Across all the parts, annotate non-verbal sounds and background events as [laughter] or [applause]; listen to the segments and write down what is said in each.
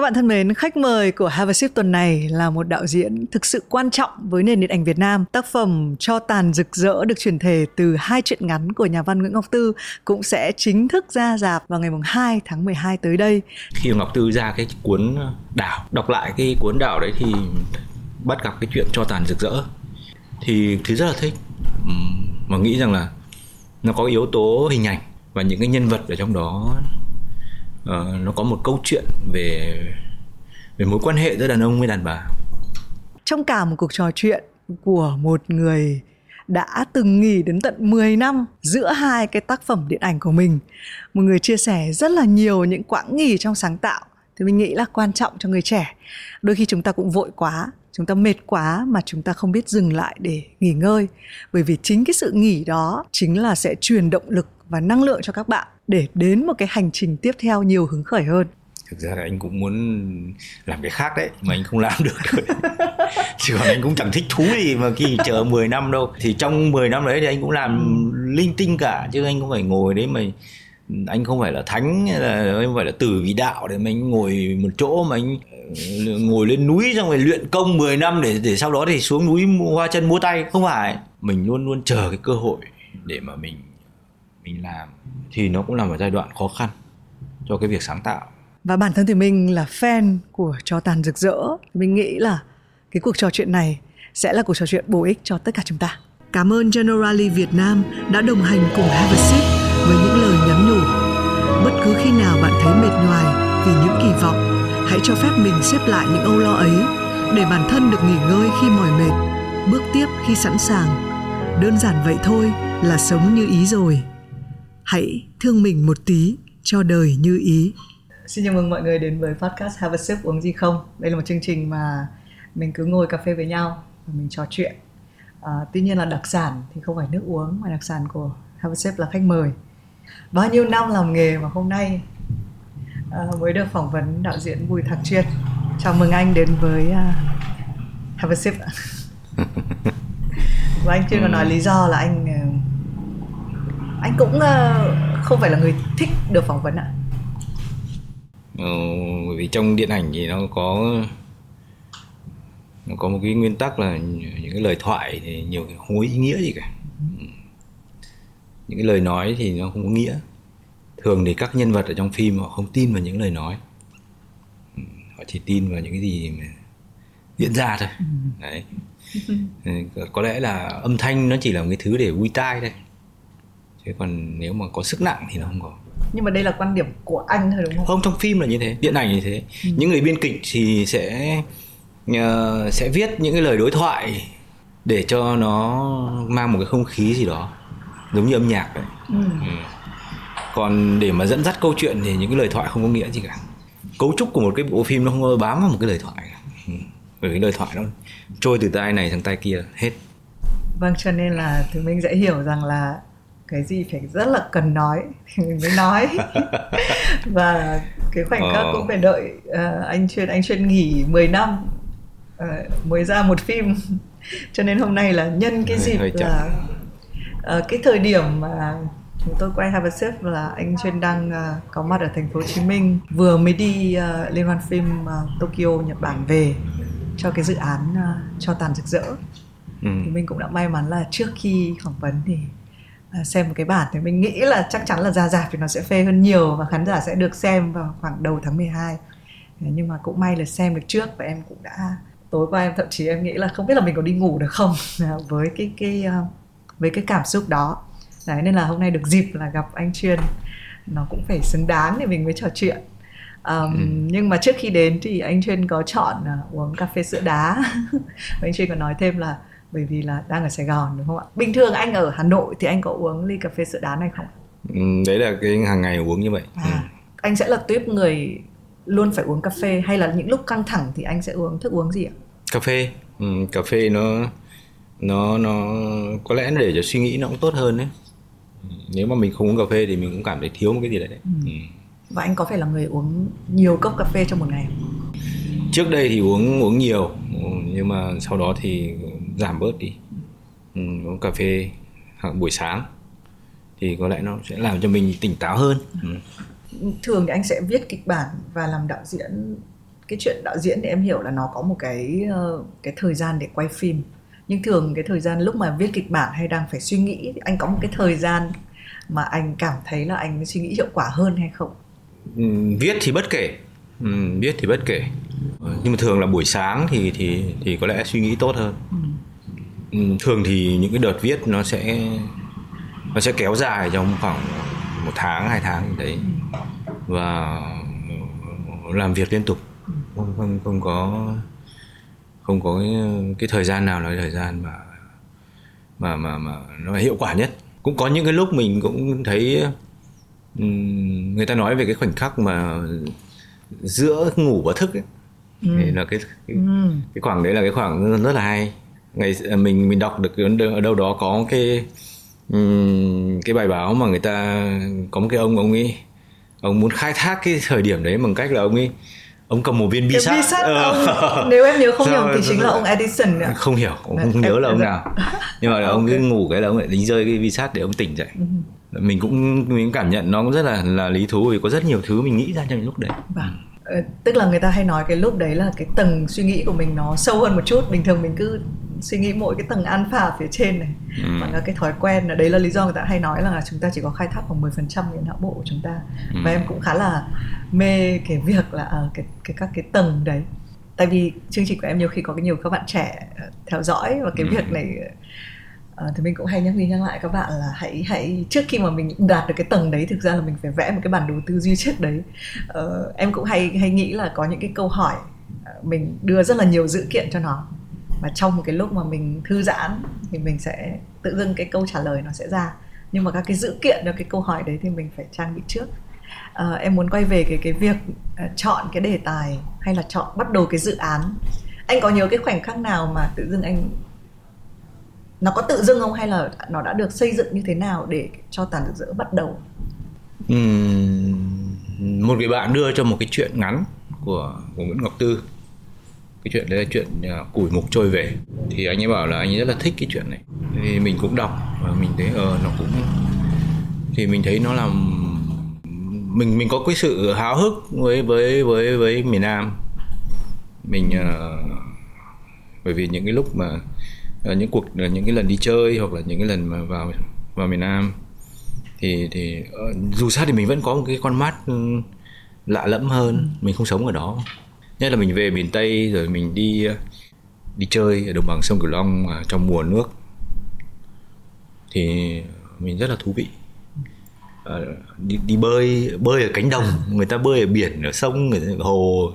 Các bạn thân mến, khách mời của Have a Sip tuần này là một đạo diễn thực sự quan trọng với nền điện ảnh Việt Nam. Tác phẩm Cho tàn rực rỡ được chuyển thể từ hai truyện ngắn của nhà văn Nguyễn Ngọc Tư cũng sẽ chính thức ra rạp vào ngày 2 tháng 12 tới đây. Khi Ngọc Tư ra cái cuốn đảo, đọc lại cái cuốn đảo đấy thì bắt gặp cái chuyện Cho tàn rực rỡ thì thứ rất là thích mà nghĩ rằng là nó có yếu tố hình ảnh và những cái nhân vật ở trong đó uh, nó có một câu chuyện về về mối quan hệ giữa đàn ông với đàn bà trong cả một cuộc trò chuyện của một người đã từng nghỉ đến tận 10 năm giữa hai cái tác phẩm điện ảnh của mình. Một người chia sẻ rất là nhiều những quãng nghỉ trong sáng tạo thì mình nghĩ là quan trọng cho người trẻ. Đôi khi chúng ta cũng vội quá, chúng ta mệt quá mà chúng ta không biết dừng lại để nghỉ ngơi. Bởi vì chính cái sự nghỉ đó chính là sẽ truyền động lực và năng lượng cho các bạn để đến một cái hành trình tiếp theo nhiều hứng khởi hơn. Thực ra là anh cũng muốn làm cái khác đấy, mà anh không làm được rồi [laughs] chứ còn anh cũng chẳng thích thú gì mà khi chờ 10 năm đâu. Thì trong 10 năm đấy thì anh cũng làm linh tinh cả, chứ anh không phải ngồi đấy mà anh không phải là thánh hay là anh không phải là tử vì đạo để mà anh ngồi một chỗ mà anh ờ, ngồi lên núi xong rồi luyện công 10 năm để để sau đó thì xuống núi hoa chân mua tay. Không phải, mình luôn luôn chờ cái cơ hội để mà mình mình làm thì nó cũng là một giai đoạn khó khăn cho cái việc sáng tạo. Và bản thân thì mình là fan của cho tàn rực rỡ. Mình nghĩ là cái cuộc trò chuyện này sẽ là cuộc trò chuyện bổ ích cho tất cả chúng ta. Cảm ơn Generali Việt Nam đã đồng hành cùng Have a Sip với những lời nhắn nhủ. Bất cứ khi nào bạn thấy mệt nhoài vì những kỳ vọng, hãy cho phép mình xếp lại những âu lo ấy để bản thân được nghỉ ngơi khi mỏi mệt. Bước tiếp khi sẵn sàng. Đơn giản vậy thôi là sống như ý rồi hãy thương mình một tí cho đời như ý Xin chào mừng mọi người đến với podcast Have a Sip uống gì không. Đây là một chương trình mà mình cứ ngồi cà phê với nhau và mình trò chuyện. À, tuy nhiên là đặc sản thì không phải nước uống mà đặc sản của Have a Sip là khách mời. Bao nhiêu năm làm nghề mà hôm nay à, mới được phỏng vấn đạo diễn Bùi Thạc Chuyên. Chào mừng anh đến với uh, Have a Sip. [laughs] và anh Chuyên còn nói lý do là anh uh, anh cũng uh, không phải là người thích được phỏng vấn ạ. À Ờ, bởi vì trong điện ảnh thì nó có nó có một cái nguyên tắc là những cái lời thoại thì nhiều khi không có ý nghĩa gì cả ừ. những cái lời nói thì nó không có nghĩa thường thì các nhân vật ở trong phim họ không tin vào những lời nói ừ, họ chỉ tin vào những cái gì mà diễn ra thôi ừ. đấy có lẽ là âm thanh nó chỉ là một cái thứ để vui tai thôi chứ còn nếu mà có sức nặng thì nó không có nhưng mà đây là quan điểm của anh thôi đúng không không trong phim là như thế điện ảnh như thế ừ. những người biên kịch thì sẽ uh, sẽ viết những cái lời đối thoại để cho nó mang một cái không khí gì đó giống như âm nhạc vậy ừ. Ừ. còn để mà dẫn dắt câu chuyện thì những cái lời thoại không có nghĩa gì cả cấu trúc của một cái bộ phim nó không bám vào một cái lời thoại ừ. bởi cái lời thoại nó trôi từ tay này sang tay kia hết vâng cho nên là thì mình dễ hiểu rằng là cái gì phải rất là cần nói thì mình mới nói [laughs] và cái khoảnh khắc oh. cũng phải đợi uh, anh chuyên anh chuyên nghỉ 10 năm uh, mới ra một phim [laughs] cho nên hôm nay là nhân cái dịp là uh, cái thời điểm mà chúng tôi quay Have a Sip là anh chuyên đang uh, có mặt ở thành phố Hồ Chí Minh vừa mới đi uh, liên hoan phim uh, Tokyo Nhật Bản về cho cái dự án uh, cho tàn rực rỡ ừ. thì mình cũng đã may mắn là trước khi phỏng vấn thì xem một cái bản thì mình nghĩ là chắc chắn là ra rạp thì nó sẽ phê hơn nhiều và khán giả sẽ được xem vào khoảng đầu tháng 12 nhưng mà cũng may là xem được trước và em cũng đã tối qua em thậm chí em nghĩ là không biết là mình có đi ngủ được không. [laughs] Với cái cái ờ, với cái cảm xúc đó. Đấy nên là hôm nay được dịp là gặp anh chuyên. Nó cũng phải xứng đáng để mình mới trò chuyện. Um, ừ. nhưng mà trước khi đến thì anh chuyên có chọn uh, uống cà phê sữa đá. [laughs] Anh chuyên có nói thêm là bởi vì là đang ở Sài Gòn đúng không ạ? Bình thường anh ở Hà Nội thì anh có uống ly cà phê sữa đá này không? Ừ, đấy là cái hàng ngày uống như vậy. À, ừ. Anh sẽ là tuyếp người luôn phải uống cà phê hay là những lúc căng thẳng thì anh sẽ uống thức uống gì ạ? Cà phê. Ừ, cà phê nó nó nó có lẽ để cho suy nghĩ nó cũng tốt hơn đấy. Nếu mà mình không uống cà phê thì mình cũng cảm thấy thiếu một cái gì đấy. Ừ. Ừ. Và anh có phải là người uống nhiều cốc cà phê trong một ngày không? Trước đây thì uống uống nhiều nhưng mà sau đó thì giảm bớt đi. Ừ, uống cà phê hoặc buổi sáng thì có lẽ nó sẽ làm cho mình tỉnh táo hơn. Ừ. thường thì anh sẽ viết kịch bản và làm đạo diễn. Cái chuyện đạo diễn thì em hiểu là nó có một cái uh, cái thời gian để quay phim. Nhưng thường cái thời gian lúc mà viết kịch bản hay đang phải suy nghĩ anh có một cái thời gian mà anh cảm thấy là anh suy nghĩ hiệu quả hơn hay không? Ừ, viết thì bất kể. Ừ, viết thì bất kể nhưng mà thường là buổi sáng thì thì thì có lẽ suy nghĩ tốt hơn. Ừ. ừ thường thì những cái đợt viết nó sẽ nó sẽ kéo dài trong khoảng một tháng hai tháng đấy. Và làm việc liên tục. Không không không có không có cái, cái thời gian nào là thời gian mà mà mà mà nó hiệu quả nhất. Cũng có những cái lúc mình cũng thấy người ta nói về cái khoảnh khắc mà giữa ngủ và thức ấy ừ. thì là cái cái, ừ. cái khoảng đấy là cái khoảng rất là hay ngày mình mình đọc được ở đâu đó có cái cái bài báo mà người ta có một cái ông ông ấy ông muốn khai thác cái thời điểm đấy bằng cách là ông ấy ông cầm một viên bi sắt, ờ. ông, nếu em nhớ không nhầm thì chính là ông Edison nữa. không hiểu ông không nhớ là ông nào nhưng mà ông [laughs] cứ ngủ cái là ông lại đánh rơi cái bi sắt để ông tỉnh dậy ừ. mình cũng mình cảm nhận nó cũng rất là là lý thú vì có rất nhiều thứ mình nghĩ ra trong lúc đấy vâng tức là người ta hay nói cái lúc đấy là cái tầng suy nghĩ của mình nó sâu hơn một chút bình thường mình cứ suy nghĩ mỗi cái tầng alpha phía trên này ừ. và là cái thói quen là đấy là lý do người ta hay nói là chúng ta chỉ có khai thác khoảng 10% cái não bộ của chúng ta ừ. và em cũng khá là mê cái việc là ở cái, cái các cái tầng đấy tại vì chương trình của em nhiều khi có cái nhiều các bạn trẻ ờ, theo dõi và cái ừ. việc này à, thì mình cũng hay nhắc đi nhắc lại các bạn là hãy hãy trước khi mà mình đạt được cái tầng đấy thực ra là mình phải vẽ một cái bản đồ tư duy trước đấy. Uh, em cũng hay hay nghĩ là có những cái câu hỏi ờ, mình đưa rất là nhiều dữ kiện cho nó. Và trong một cái lúc mà mình thư giãn thì mình sẽ tự dưng cái câu trả lời nó sẽ ra. Nhưng mà các cái dữ kiện cho cái câu hỏi đấy thì mình phải trang bị trước. À, em muốn quay về cái cái việc chọn cái đề tài hay là chọn bắt đầu cái dự án. Anh có nhớ cái khoảnh khắc nào mà tự dưng anh nó có tự dưng không hay là nó đã được xây dựng như thế nào để cho tàn rực dỡ bắt đầu? Uhm, một người bạn đưa cho một cái chuyện ngắn của của Nguyễn Ngọc Tư. Cái chuyện đấy là chuyện uh, củi mục trôi về. Thì anh ấy bảo là anh ấy rất là thích cái chuyện này. Thì mình cũng đọc và mình thấy ờ nó cũng thì mình thấy nó làm mình mình có cái sự háo hức với với với với miền Nam. Mình uh, bởi vì những cái lúc mà uh, những cuộc uh, những cái lần đi chơi hoặc là những cái lần mà vào vào miền Nam. Thì thì uh, dù sao thì mình vẫn có một cái con mắt um, lạ lẫm hơn. Mình không sống ở đó. Nhất là mình về miền tây rồi mình đi đi chơi ở đồng bằng sông cửu long trong mùa nước. Thì mình rất là thú vị. À, đi, đi bơi bơi ở cánh đồng. Người ta bơi ở biển ở sông người ta ở hồ.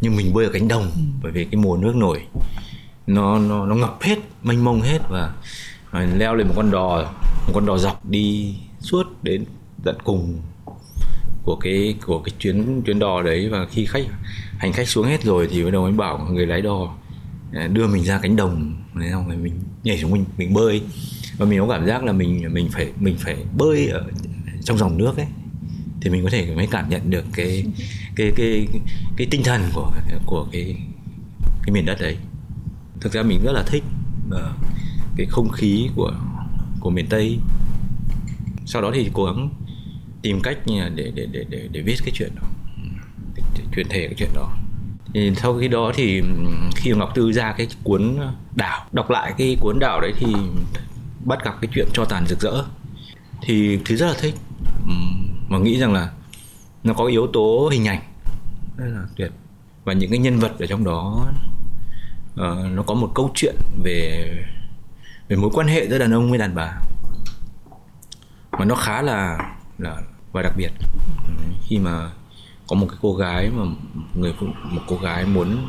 Nhưng mình bơi ở cánh đồng bởi vì cái mùa nước nổi nó nó nó ngập hết mênh mông hết và, leo lên một con đò một con đò dọc đi suốt đến tận cùng của cái của cái chuyến chuyến đò đấy. Và khi khách hành khách xuống hết rồi thì bắt đầu anh bảo người lái đò à, đưa mình ra cánh đồng. Này xong rồi mình nhảy xuống mình mình bơi. Và mình có cảm giác là mình mình phải mình phải bơi ở trong dòng nước ấy. Thì mình có thể mới cảm nhận được cái cái cái cái, cái tinh thần của của cái cái miền đất đấy thực ra mình rất là thích uh, cái không khí của của miền tây. Sau đó thì cố gắng tìm cách để để để để, để viết cái chuyện đó để, để truyền thể cái chuyện đó. Thì sau khi đó thì khi ngọc tư ra cái cuốn đảo đọc lại cái cuốn đảo đấy thì bắt gặp cái chuyện cho tàn rực rỡ. Thì thứ rất là thích mà nghĩ rằng là nó có yếu tố hình ảnh rất là tuyệt. Và những cái nhân vật ở trong đó uh, nó có một câu chuyện về về mối quan hệ giữa đàn ông với đàn bà. Mà nó khá là là và đặc biệt. Khi mà có một cái cô gái mà người phụ một cô gái muốn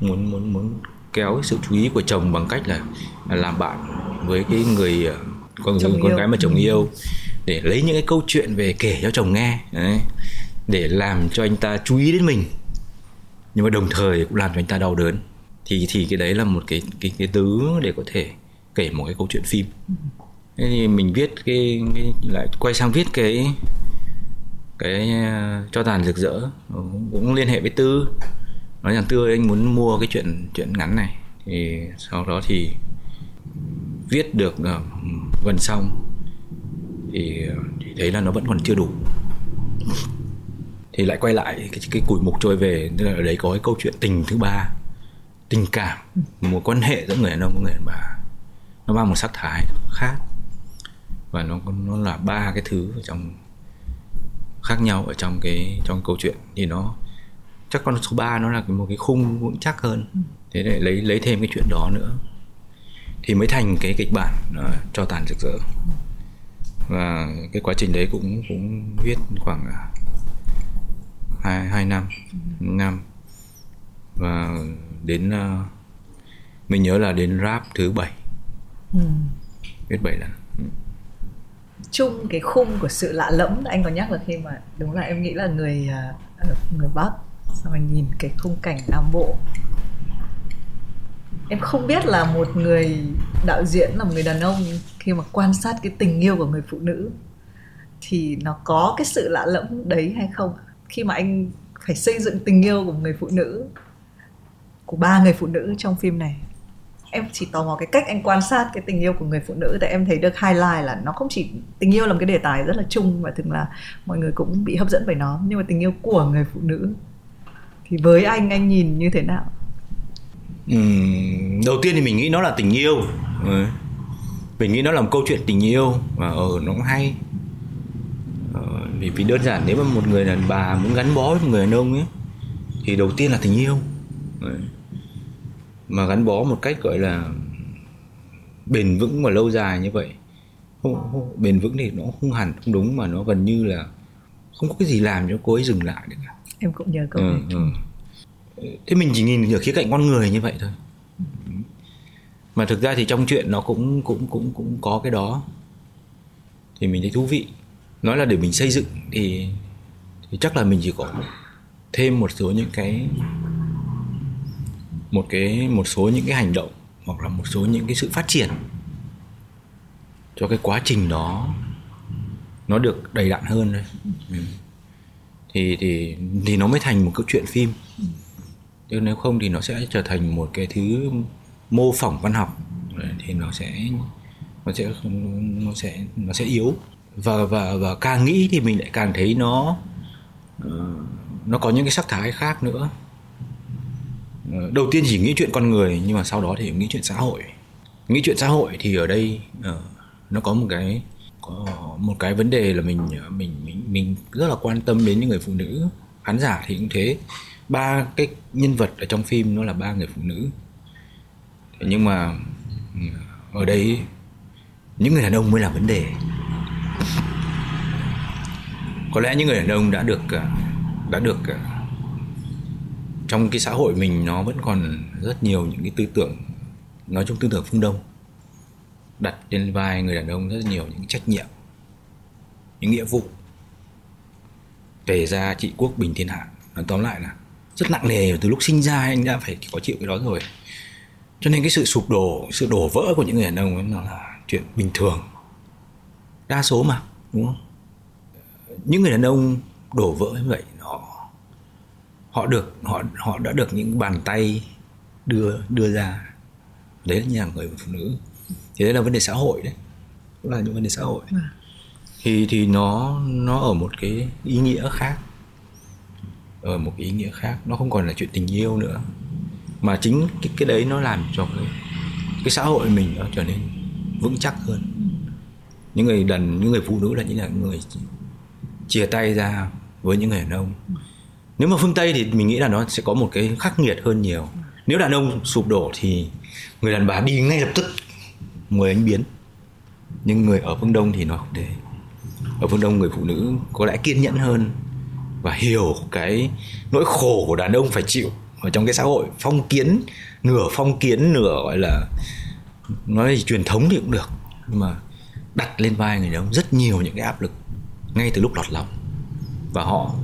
muốn muốn muốn kéo sự chú ý của chồng bằng cách là, là làm bạn với cái người ờ, con người con gái mà chồng yêu. Để lấy những cái câu chuyện về kể cho chồng nghe đấy, để làm cho anh ta chú ý đến mình. Nhưng mà đồng thời cũng làm cho anh ta đau đớn thì thì cái đấy là một cái cái cái tứ để có thể kể một cái câu chuyện phim. Thế thì mình viết cái, cái lại quay sang viết cái cái cho tàn rực rỡ. Ừ, cũng liên hệ với tư. Nói rằng tư anh muốn mua cái chuyện chuyện ngắn này. Thì sau đó thì viết được uh, gần xong. Thì, thì thấy là nó vẫn còn chưa đủ. Thì lại quay lại cái, cái củi mục trôi về. Tức là ở đấy có cái câu chuyện tình thứ ba tình cảm một quan hệ giữa người đàn ông và người đàn bà nó mang một sắc thái khác. Và nó nó là ba cái thứ ở trong khác nhau ở trong cái trong câu chuyện. Thì nó chắc con số 3 nó là một cái khung vững chắc hơn. Thế để lấy lấy thêm cái chuyện đó nữa. Thì mới thành cái kịch bản uh, cho tàn rực rỡ. Và cái quá trình đấy cũng cũng viết khoảng ờ, hai hai năm năm. Và đến uh, mình nhớ là đến rap thứ bảy ừ. viết bảy lần ừ. chung cái khung của sự lạ lẫm anh có nhắc là khi mà đúng là em nghĩ là người uh, người bắc xong rồi nhìn cái khung cảnh nam bộ em không biết là một người đạo diễn là một người đàn ông khi mà quan sát cái tình yêu của người phụ nữ thì nó có cái sự lạ lẫm đấy hay không khi mà anh phải xây dựng tình yêu của người phụ nữ của ba người phụ nữ trong phim này. Em chỉ tò mò cái cách anh quan sát cái tình yêu của người phụ nữ tại em thấy được highlight là nó không chỉ tình yêu là một cái đề tài rất là chung và thường là mọi người cũng bị hấp dẫn bởi nó. Nhưng mà tình yêu của người phụ nữ thì với anh anh nhìn như thế nào? Uhm, đầu tiên thì mình nghĩ nó là tình yêu. Ừ. mình nghĩ nó là một câu chuyện tình yêu và ở ừ, nó cũng hay. Ờ, vì vì đơn giản nếu mà một người đàn bà muốn gắn bó với một người đàn ông ấy thì đầu tiên là tình yêu. Ừ mà gắn bó một cách gọi là bền vững và lâu dài như vậy không, không, bền vững thì nó không hẳn không đúng mà nó gần như là không có cái gì làm cho cô ấy dừng lại được cả. Em cũng nhớ câu ừ, này. ừ. thế mình chỉ nhìn ở khía cạnh con người như vậy thôi. Mà thực ra thì trong chuyện nó cũng cũng cũng cũng có cái đó. Thì mình thấy thú vị. Nói là để mình xây dựng thì thì chắc là mình chỉ có thêm một số những cái một cái một số những cái hành động hoặc là một số những cái sự phát triển cho cái quá trình đó nó được đầy đặn hơn thôi. Ừ. Thì thì thì nó mới thành một câu chuyện phim. Chứ nếu không thì nó sẽ trở thành một cái thứ mô phỏng văn học. Thì nó sẽ nó sẽ nó sẽ nó sẽ yếu. Và và và càng nghĩ thì mình lại càng thấy nó ờ, nó có những cái sắc thái khác nữa đầu tiên chỉ nghĩ chuyện con người nhưng mà sau đó thì nghĩ chuyện xã hội. Nghĩ chuyện xã hội thì ở đây uh, nó có một cái có một cái vấn đề là mình ờ, mình mình mình rất là quan tâm đến những người phụ nữ. Khán giả thì cũng thế. Ba cái nhân vật ở trong phim nó là ba người phụ nữ. Thế nhưng mà ừ, ở đây những người đàn ông mới là vấn đề. Có lẽ những người đàn ông đã được ờ, đã được trong cái xã hội mình nó vẫn còn rất nhiều những cái tư tưởng, nói chung tư tưởng phương đông, đặt trên vai người đàn ông rất nhiều những trách nhiệm, những nghĩa vụ. Kể ra trị quốc bình thiên hạ, nói tóm lại là rất nặng nề từ lúc sinh ra, anh đã phải có chịu cái đó rồi. Cho nên cái sự sụp đổ, sự đổ vỡ của những người đàn ông ấy nó là chuyện bình thường, đa số mà, đúng không? Những người đàn ông đổ vỡ như vậy họ được họ họ đã được những bàn tay đưa đưa ra. Đấy là nhà người phụ nữ. Thì đấy là vấn đề xã hội đấy. Cũng là những vấn đề xã hội. À. thì thì nó nó ở một cái ý nghĩa khác. Ở một cái ý nghĩa khác. Nó không còn là chuyện tình yêu nữa. Mà chính cái cái đấy nó làm cho cái cái xã hội mình nó trở nên vững chắc hơn. Những người đàn những người phụ nữ là những là người chia tay ra với những người đàn ông nếu mà phương tây thì mình nghĩ là nó sẽ có một cái khắc nghiệt hơn nhiều. Nếu đàn ông sụp đổ thì người đàn bà đi ngay lập tức người anh biến. Nhưng người ở phương đông thì nó không thế ở phương đông người phụ nữ có lẽ kiên nhẫn hơn và hiểu cái nỗi khổ của đàn ông phải chịu ở trong cái xã hội. Phong kiến, nửa phong kiến, nửa gọi là, nói gì, truyền thống thì cũng được. Nhưng mà đặt lên vai người đàn ông rất nhiều những cái áp lực ngay từ lúc lọt lòng. Và họ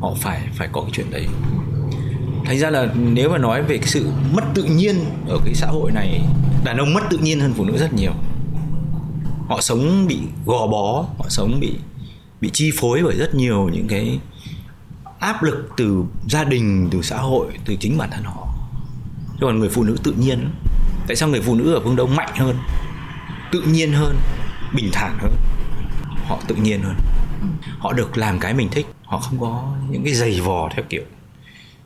họ phải phải có cái chuyện đấy. Thành ra là nếu mà nói về cái sự mất tự nhiên ở cái xã hội này, đàn ông mất tự nhiên hơn phụ nữ rất nhiều. Họ sống bị gò bó, họ sống bị bị chi phối bởi rất nhiều những cái áp lực từ gia đình, từ xã hội, từ chính bản thân họ. Chứ còn người phụ nữ tự nhiên, tại sao người phụ nữ ở phương đông mạnh hơn, tự nhiên hơn, bình thản hơn? Họ tự nhiên hơn. Họ được làm cái mình thích họ không có những cái giày vò theo kiểu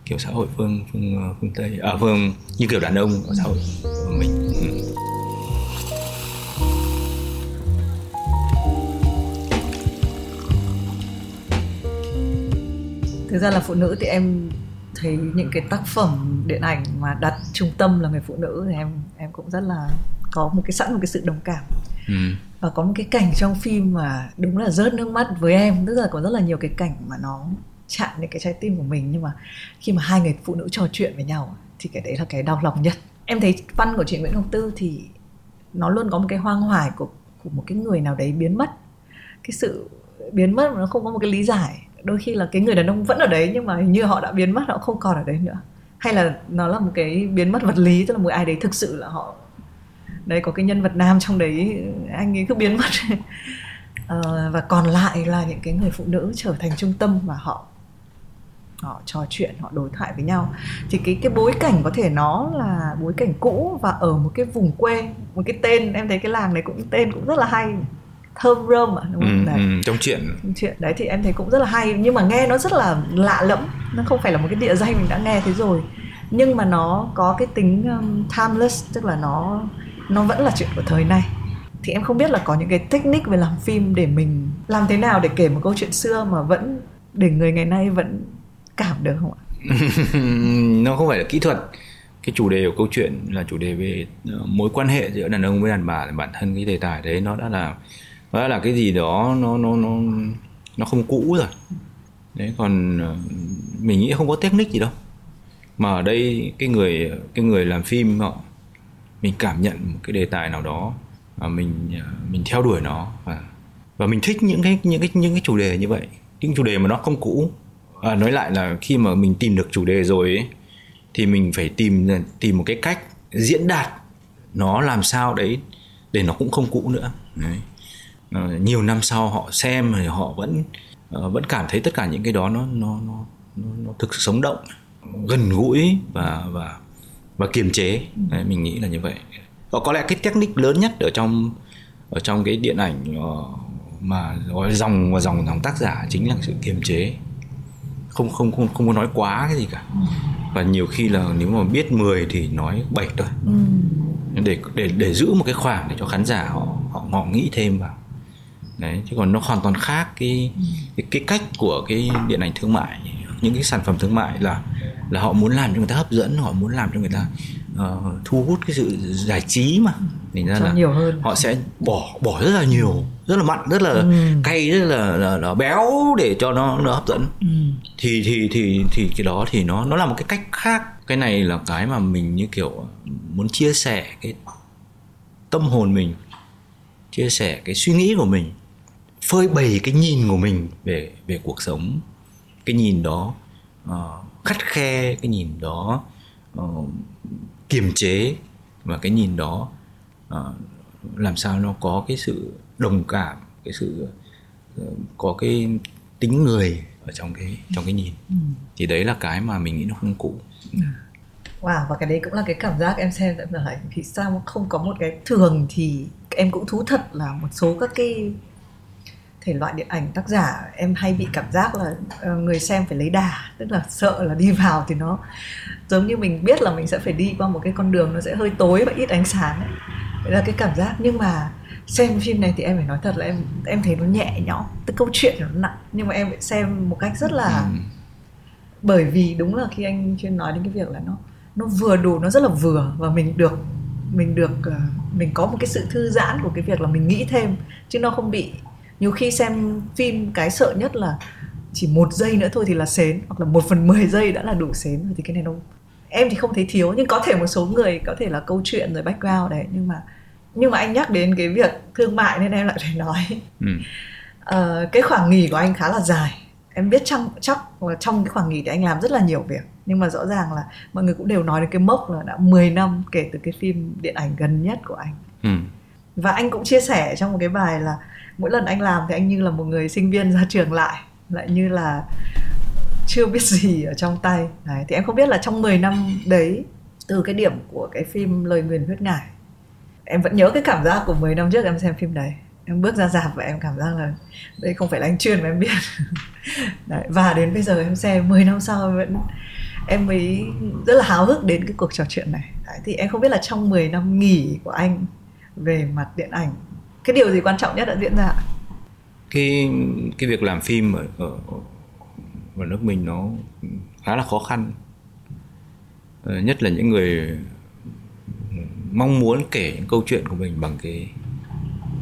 kiểu xã hội phương phương phương tây. À phương như kiểu đàn ông ở xã hội của mình. Ừ. thực ra là phụ nữ thì em thấy những cái tác phẩm điện ảnh mà đặt trung tâm là người phụ nữ thì em em cũng rất là có một cái sẵn một cái sự đồng cảm ừ. và có một cái cảnh trong phim mà đúng là rớt nước mắt với em. Tức là có rất là nhiều cái cảnh mà nó chạm đến cái trái tim của mình. Nhưng mà khi mà hai người phụ nữ trò chuyện với nhau thì cái đấy là cái đau lòng nhất. Em thấy văn của chị Nguyễn Công Tư thì nó luôn có một cái hoang hoài của của một cái người nào đấy biến mất. Cái sự biến mất mà nó không có một cái lý giải. Đôi khi là cái người đàn ông vẫn ở đấy nhưng mà hình như họ đã biến mất, họ không còn ở đấy nữa. Hay là nó là một cái biến mất vật lý, tức là một ai đấy thực sự là họ đấy có cái nhân vật nam trong đấy anh ấy cứ biến mất. [laughs] Ờ, và còn lại là những cái người phụ nữ trở thành trung tâm và họ họ trò chuyện họ đối thoại với nhau. Thì cái cái bối cảnh có thể nó là bối cảnh cũ và ở một cái vùng quê một cái tên em thấy cái làng này cũng tên cũng rất là hay. Thơm rơm à đúng không? Ừ, ừ, trong chuyện. Chuyện đấy thì em thấy cũng rất là hay. Nhưng mà nghe nó rất là lạ lẫm. Nó không phải là một cái địa danh mình đã nghe thế rồi. Nhưng mà nó có cái tính um, timeless tức là nó nó vẫn là chuyện của thời nay. Thì em không biết là có những cái technique về làm phim để mình làm thế nào để kể một câu chuyện xưa mà vẫn để người ngày nay vẫn cảm được không ạ? [laughs] Nó không phải là kỹ thuật. Cái chủ đề của câu chuyện là chủ đề về ờ, mối quan hệ giữa đàn ông với đàn bà, bản thân cái đề tài đấy nó đã là, nó đã là cái gì đó nó nó nó nó không cũ rồi. Đấy, còn ờ, mình nghĩ không có technique gì đâu. Mà ở đây cái người cái người làm phim họ mình cảm nhận một cái đề tài nào đó và mình à, mình theo đuổi nó và và mình thích những cái những cái những cái chủ đề như vậy. Những chủ đề mà nó không cũ. À, nói lại là khi mà mình tìm được chủ đề rồi ấy, thì mình phải tìm tìm một cái cách diễn đạt nó làm sao đấy để nó cũng không cũ nữa. Đấy. À, nhiều năm sau họ xem thì họ vẫn uh, vẫn cảm thấy tất cả những cái đó nó nó nó nó, nó thực sự sống động gần gũi và và và kiềm chế. Đấy, mình nghĩ là như vậy. Và có lẽ cái technique lớn nhất ở trong ở trong cái điện ảnh uh, mà gọi dòng và dòng dòng tác giả chính là sự kiềm chế. Không không không không có nói quá cái gì cả. Và nhiều khi là nếu mà biết 10 thì nói 7 thôi. Ừ. để để để giữ một cái khoảng để cho khán giả họ họ họ nghĩ thêm vào. Đấy chứ còn nó hoàn toàn khác cái cái, cái cách của cái điện ảnh thương mại những cái sản phẩm thương mại là là họ muốn làm cho người ta hấp dẫn họ muốn làm cho người ta uh, thu hút cái sự giải trí mà thành ra là nhiều hơn. họ sẽ bỏ bỏ rất là nhiều rất là mặn rất là ừ. cay rất là, là, là béo để cho nó nó hấp dẫn ừ. thì thì thì thì cái đó thì nó nó là một cái cách khác cái này là cái mà mình như kiểu muốn chia sẻ cái tâm hồn mình chia sẻ cái suy nghĩ của mình phơi bày cái nhìn của mình về về cuộc sống cái nhìn đó uh, khắt khe cái nhìn đó uh, kiềm chế và cái nhìn đó uh, làm sao nó có cái sự đồng cảm cái sự uh, có cái tính người ở trong cái trong cái nhìn. Ừ. thì đấy là cái mà mình nghĩ nó không cũ. Wow, và cái đấy cũng là cái cảm giác em xem là thì sao không có một cái thường thì em cũng thú thật là một số các cái thể loại điện ảnh tác giả em hay bị cảm giác là ờ, người xem phải lấy đà tức là sợ là đi vào thì nó giống như mình biết là mình sẽ phải đi qua một cái con đường nó sẽ hơi tối và ít ánh sáng ấy. đấy là cái cảm giác nhưng mà xem phim này thì em phải nói thật là em em thấy nó nhẹ nhõm tức câu chuyện nó nặng nhưng mà em phải xem một cách rất là ừ. bởi vì đúng là khi anh chuyên nói đến cái việc là nó nó vừa đủ nó rất là vừa và mình được mình được ờ, mình có một cái sự thư giãn của cái việc là mình nghĩ thêm chứ nó không bị nhiều khi xem phim cái sợ nhất là chỉ một giây nữa thôi thì là xến hoặc là một phần mười giây đã là đủ xến rồi thì cái này nó em thì không thấy thiếu nhưng có thể một số người có thể là câu chuyện rồi background đấy nhưng mà nhưng mà anh nhắc đến cái việc thương mại nên em lại phải nói ừ. uh, cái khoảng nghỉ của anh khá là dài em biết trong chắc là trong cái khoảng nghỉ thì anh làm rất là nhiều việc nhưng mà rõ ràng là mọi người cũng đều nói đến cái mốc là đã 10 năm kể từ cái phim điện ảnh gần nhất của anh ừ. và anh cũng chia sẻ trong một cái bài là mỗi lần anh làm thì anh như là một người sinh viên ra trường lại lại như là chưa biết gì ở trong tay. Đấy thì em không biết là trong 10 năm đấy từ cái điểm của cái phim lời nguyền huyết ngải em vẫn nhớ cái cảm giác của 10 năm trước em xem phim đấy. Em bước ra dạp và em cảm giác là đây không phải là anh chuyên mà em biết. [laughs] Đấy, và đến bây giờ em xem 10 năm sau vẫn em mới rất là háo hức đến cái cuộc trò chuyện này. Đấy, thì em không biết là trong 10 năm nghỉ của anh về mặt điện ảnh cái điều gì quan trọng nhất đã diễn ra cái cái việc làm phim ở, ở ở nước mình nó khá là khó khăn. Ờ, nhất là những người mong muốn kể những câu chuyện của mình bằng cái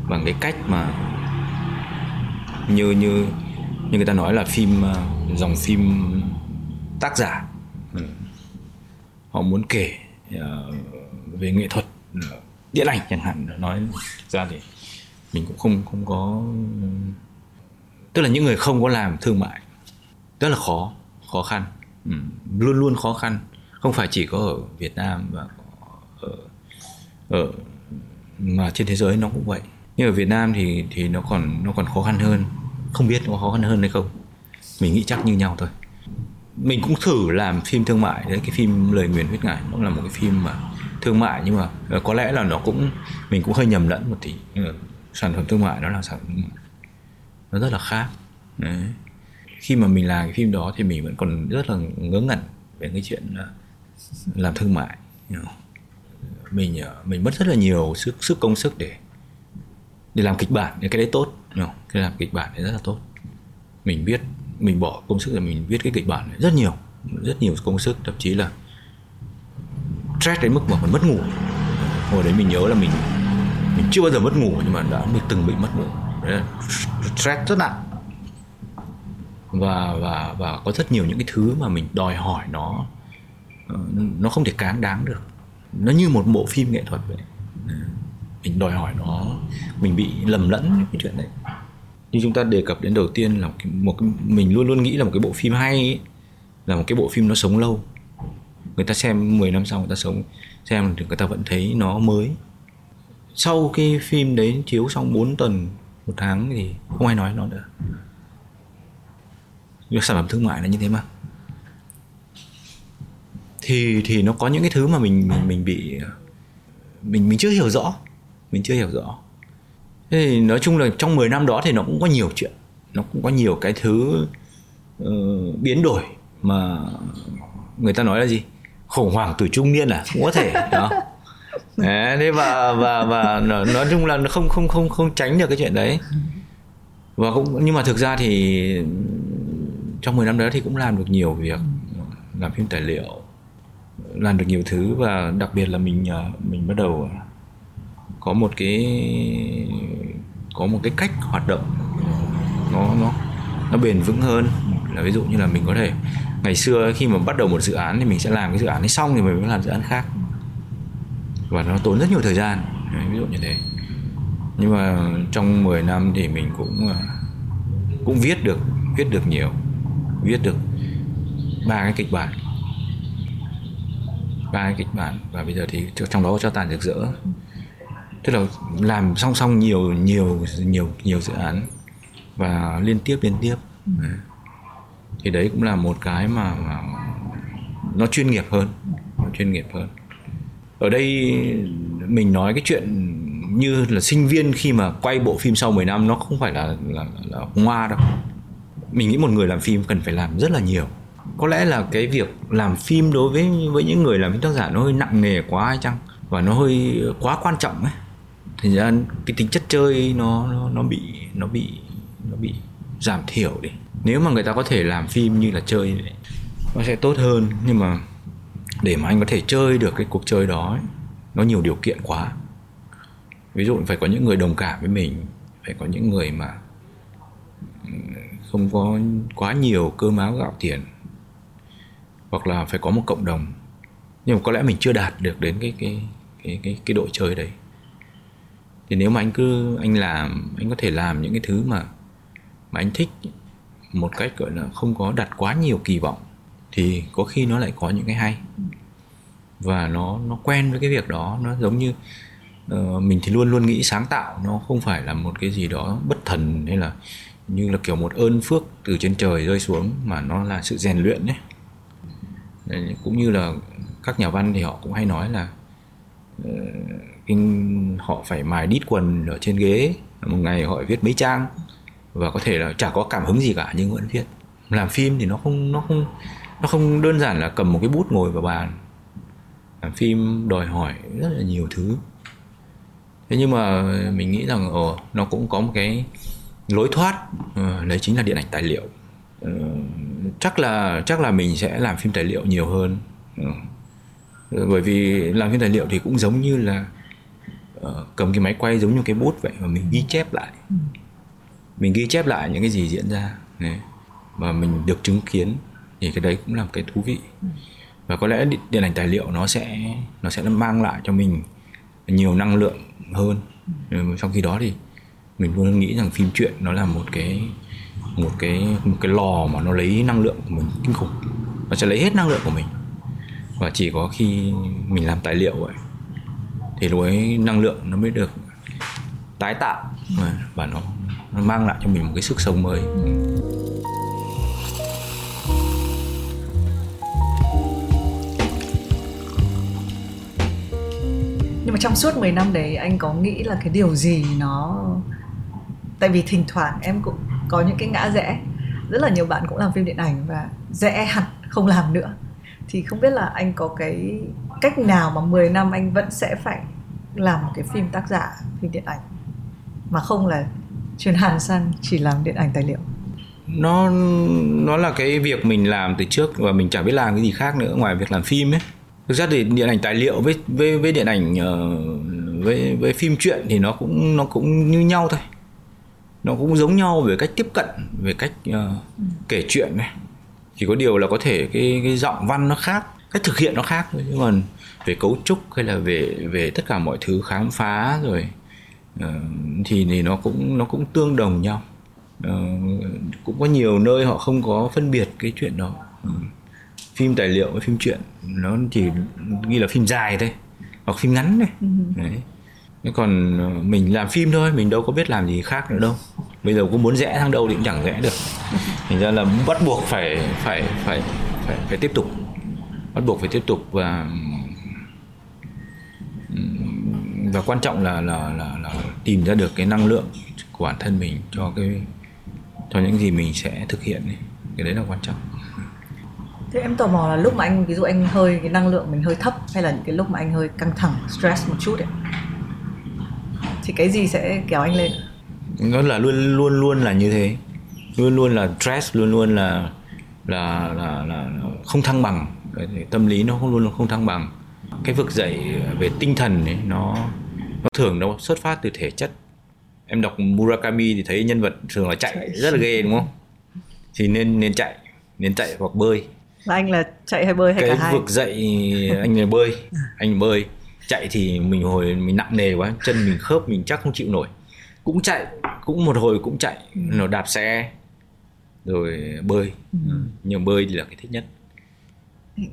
bằng cái cách mà như như như người ta nói là phim ờ, dòng phim tác giả. Ừ. họ muốn kể uh, về nghệ thuật điện ảnh chẳng hạn nói ra thì mình cũng không không có tức là những người không có làm thương mại rất là khó khó khăn. Ừ. luôn luôn khó khăn. Không phải chỉ có ở Việt Nam và ở, ở mà trên thế giới nó cũng vậy. Nhưng ở Việt Nam thì thì nó còn nó còn khó khăn hơn. Không biết có khó khăn hơn hay không. Mình nghĩ chắc như nhau thôi. Mình cũng thử làm phim thương mại. Đấy cái phim lời nguyền huyết ngải nó là một cái phim mà thương mại nhưng mà ờ, có lẽ là nó cũng mình cũng hơi nhầm lẫn một tí sản phẩm thương mại nó là sản phẩm nó rất là khác. Đấy. khi mà mình làm cái phim đó thì mình vẫn còn rất là ngớ ngẩn về cái chuyện làm thương mại mình ờ, mình mất rất là nhiều sức sức công sức để để làm kịch bản cái đấy tốt cái làm kịch bản đấy rất là tốt. Mình biết, mình bỏ công sức là mình viết cái kịch bản này rất nhiều rất nhiều công sức, thậm chí là stress đến mức mà mình mất ngủ. Hồi đấy mình nhớ là mình mình chưa bao giờ mất ngủ nhưng mà đã mình từng bị mất ngủ. Đấy là stress rất nặng. Và và và có rất nhiều những cái thứ mà mình đòi hỏi nó ờ, nó không thể cán đáng được. Nó như một bộ phim nghệ thuật vậy. Mình đòi hỏi nó mình bị lầm lẫn cái chuyện đấy. Như chúng ta đề cập đến đầu tiên là một cái, một cái mình luôn luôn nghĩ là một cái bộ phim hay ấy, là một cái bộ phim nó sống lâu. Người ta xem 10 năm sau người ta sống xem thì người ta vẫn thấy nó mới sau cái phim đấy chiếu xong 4 tuần một tháng thì không ai nói nó nữa. Việc sản phẩm thương mại là như thế mà. Thì thì nó có những cái thứ mà mình mình mình bị mình mình chưa hiểu rõ. Mình chưa hiểu rõ. Thế thì nói chung là trong 10 năm đó thì nó cũng có nhiều chuyện. Nó cũng có nhiều cái thứ uh, biến đổi mà người ta nói là gì? Khủng hoảng tuổi trung niên à? Cũng có thể [laughs] đó Đấy, thế và và và nói chung là không không không không tránh được cái chuyện đấy. Và cũng nhưng mà thực ra thì trong 10 năm đó thì cũng làm được nhiều việc làm phim tài liệu làm được nhiều thứ và đặc biệt là mình ờ, mình bắt đầu ờ, có một cái có một cái cách hoạt động nó nó nó bền vững hơn. Là ví dụ như là mình có thể ngày xưa khi mà bắt đầu một dự án thì mình sẽ làm cái dự án ấy xong thì mình mới làm dự án khác và nó tốn rất nhiều thời gian. Ví dụ như thế. Nhưng mà trong 10 năm thì mình cũng à, cũng viết được viết được nhiều viết được ba cái kịch bản. Ba cái kịch bản và bây giờ thì trong đó có cho tàn rực rỡ. Tức là làm song song nhiều nhiều nhiều nhiều dự án và liên tiếp liên tiếp. Thì đấy cũng là một cái mà, mà nó chuyên nghiệp hơn nó chuyên nghiệp hơn ở đây mình nói cái chuyện như là sinh viên khi mà quay bộ phim sau 10 năm nó không phải là là, là ngoa đâu. Mình nghĩ một người làm phim cần phải làm rất là nhiều. Có lẽ là cái việc làm phim đối với với những người làm phim tác giả nó hơi nặng nề quá hay chăng? Và nó hơi quá quan trọng ấy. Thành ra cái tính chất chơi nó nó nó bị nó bị nó bị giảm thiểu đi. Nếu mà người ta có thể làm phim như là chơi nó sẽ tốt hơn. Nhưng mà để mà anh có thể chơi được cái cuộc chơi đó ấy, nó nhiều điều kiện quá. Ví dụ phải có những người đồng cảm với mình phải có những người mà ừ, không có quá nhiều cơ máu gạo tiền hoặc là phải có một cộng đồng. Nhưng mà có lẽ mình chưa đạt được đến cái cái cái cái cái độ chơi đấy. Thì nếu mà anh cứ anh làm anh có thể làm những cái thứ mà mà anh thích một cách gọi là không có đặt quá nhiều kỳ vọng thì có khi nó lại có những cái hay. Và nó nó quen với cái việc đó nó giống như uh, mình thì luôn luôn nghĩ sáng tạo nó không phải là một cái gì đó bất thần hay là như là kiểu một ơn phước từ trên trời rơi xuống mà nó là sự rèn luyện đấy. Cũng như là các nhà văn thì họ cũng hay nói là uh, họ phải mài đít quần ở trên ghế một ngày họ viết mấy trang và có thể là chả có cảm hứng gì cả nhưng vẫn viết. Làm phim thì nó không nó không nó không đơn giản là cầm một cái bút ngồi vào bàn làm phim đòi hỏi rất là nhiều thứ. Thế nhưng mà mình nghĩ rằng ồ nó cũng có một cái lối thoát uh, đấy chính là điện ảnh tài liệu. Uh, chắc là chắc là mình sẽ làm phim tài liệu nhiều hơn. Uh, bởi vì làm phim tài liệu thì cũng giống như là uh, cầm cái máy quay giống như cái bút vậy và mình ghi chép lại. Ừ. mình ghi chép lại những cái gì diễn ra và mình được chứng kiến thì cái đấy cũng là một cái thú vị. Và có lẽ điện ảnh tài liệu nó sẽ nó sẽ mang lại cho mình nhiều năng lượng hơn. Ừ, trong khi đó thì mình luôn nghĩ rằng phim truyện nó là một cái một cái một cái lò mà nó lấy năng lượng của mình kinh khủng. Nó sẽ lấy hết năng lượng của mình. Và chỉ có khi mình làm tài liệu vậy thì lúc ấy năng lượng nó mới được tái tạo. Và nó, nó mang lại cho mình một cái sức sống mới. Nhưng mà trong suốt 10 năm đấy, anh có nghĩ là cái điều gì nó, tại vì thỉnh thoảng em cũng có những cái ngã rẽ. Rất là nhiều bạn cũng làm phim điện ảnh và rẽ hẳn, không làm nữa. Thì không biết là anh có cái cách nào mà 10 năm anh vẫn sẽ phải làm một cái phim tác giả, phim điện ảnh, mà không là chuyển hẳn sang chỉ làm điện ảnh tài liệu? Nó nó là cái việc mình làm từ trước và mình chẳng biết làm cái gì khác nữa ngoài việc làm phim ấy thực ra thì điện ảnh tài liệu với với với điện ảnh uh, với với phim truyện thì nó cũng nó cũng như nhau thôi. Nó cũng giống nhau về cách tiếp cận về cách uh, kể chuyện này. Chỉ có điều là có thể cái cái giọng văn nó khác cách thực hiện nó khác thôi. Nhưng còn về cấu trúc hay là về về tất cả mọi thứ khám phá rồi uh, thì thì nó cũng nó cũng tương đồng nhau. Uh, cũng có nhiều nơi họ không có phân biệt cái chuyện đó. Uh, phim tài liệu với phim truyện nó chỉ ghi là phim dài thôi hoặc phim ngắn này ừ. đấy. Còn mình làm phim thôi mình đâu có biết làm gì khác nữa đâu. Bây giờ cũng muốn rẽ sang đâu thì cũng chẳng rẽ được. Thành ra là bắt buộc phải phải phải phải phải tiếp tục. Bắt buộc phải tiếp tục và và quan trọng là là là, là tìm ra được cái năng lượng của bản thân mình cho cái cho những gì mình sẽ thực hiện cái đấy là quan trọng thế em tò mò là lúc mà anh ví dụ anh hơi cái năng lượng mình hơi thấp hay là những cái lúc mà anh hơi căng thẳng stress một chút ấy thì cái gì sẽ kéo anh lên? Nó là luôn luôn luôn là như thế. Luôn luôn là stress luôn luôn là là là, là không thăng bằng. Tâm lý nó không luôn luôn không thăng bằng. Cái vực dậy về tinh thần ấy, nó nó thường nó xuất phát từ thể chất. Em đọc Murakami thì thấy nhân vật thường là chạy, chạy. rất là ghê đúng không? Thì nên nên chạy nên chạy hoặc bơi là anh là chạy hay bơi hay cái cả hai? vực dậy anh là bơi anh bơi. Chạy thì mình hồi mình nặng nề quá chân mình khớp mình chắc không chịu nổi. Cũng chạy cũng một hồi cũng chạy nó đạp xe rồi bơi. Ừ. nhưng bơi thì là cái thích nhất.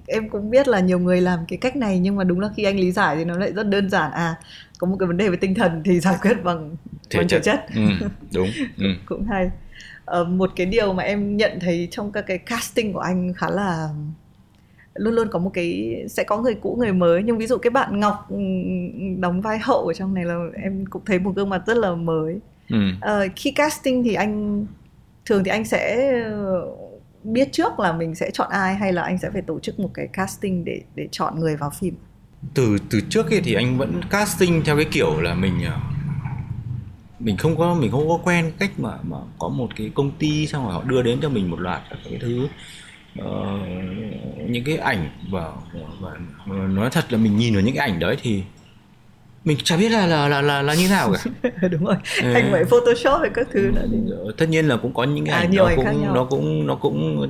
Em cũng biết là nhiều người làm cái cách này nhưng mà đúng là khi anh lý giải thì nó lại rất đơn giản. À có một cái vấn đề về tinh thần thì giải quyết bằng thể bằng chất, chất. Ừ, đúng. Ừ. [laughs] cũng hay ờ, một cái điều mà em nhận thấy trong các cái casting của anh khá là luôn luôn có một cái sẽ có người cũ người mới. Nhưng ví dụ cái bạn ngọc ừ, đóng vai hậu ở trong này là em cũng thấy một gương mặt rất là mới. Ừ. ờ, khi casting thì anh thường thì anh sẽ biết trước là mình sẽ chọn ai hay là anh sẽ phải tổ chức một cái casting để để chọn người vào phim. Từ từ trước ấy thì anh vẫn casting theo cái kiểu là mình ờ, mình không có mình không có quen cách mà mà có một cái công ty xong rồi họ đưa đến cho mình một loạt các cái thứ uh, những cái ảnh và, và, và nói thật là mình nhìn vào những cái ảnh đấy thì mình chả biết là là là là, là như nào cả [laughs] đúng rồi ừ. anh phải photoshop hay các thứ nữa thì... tất nhiên là cũng có những cái à, ảnh nhiều nó ảnh cũng nó cũng nó cũng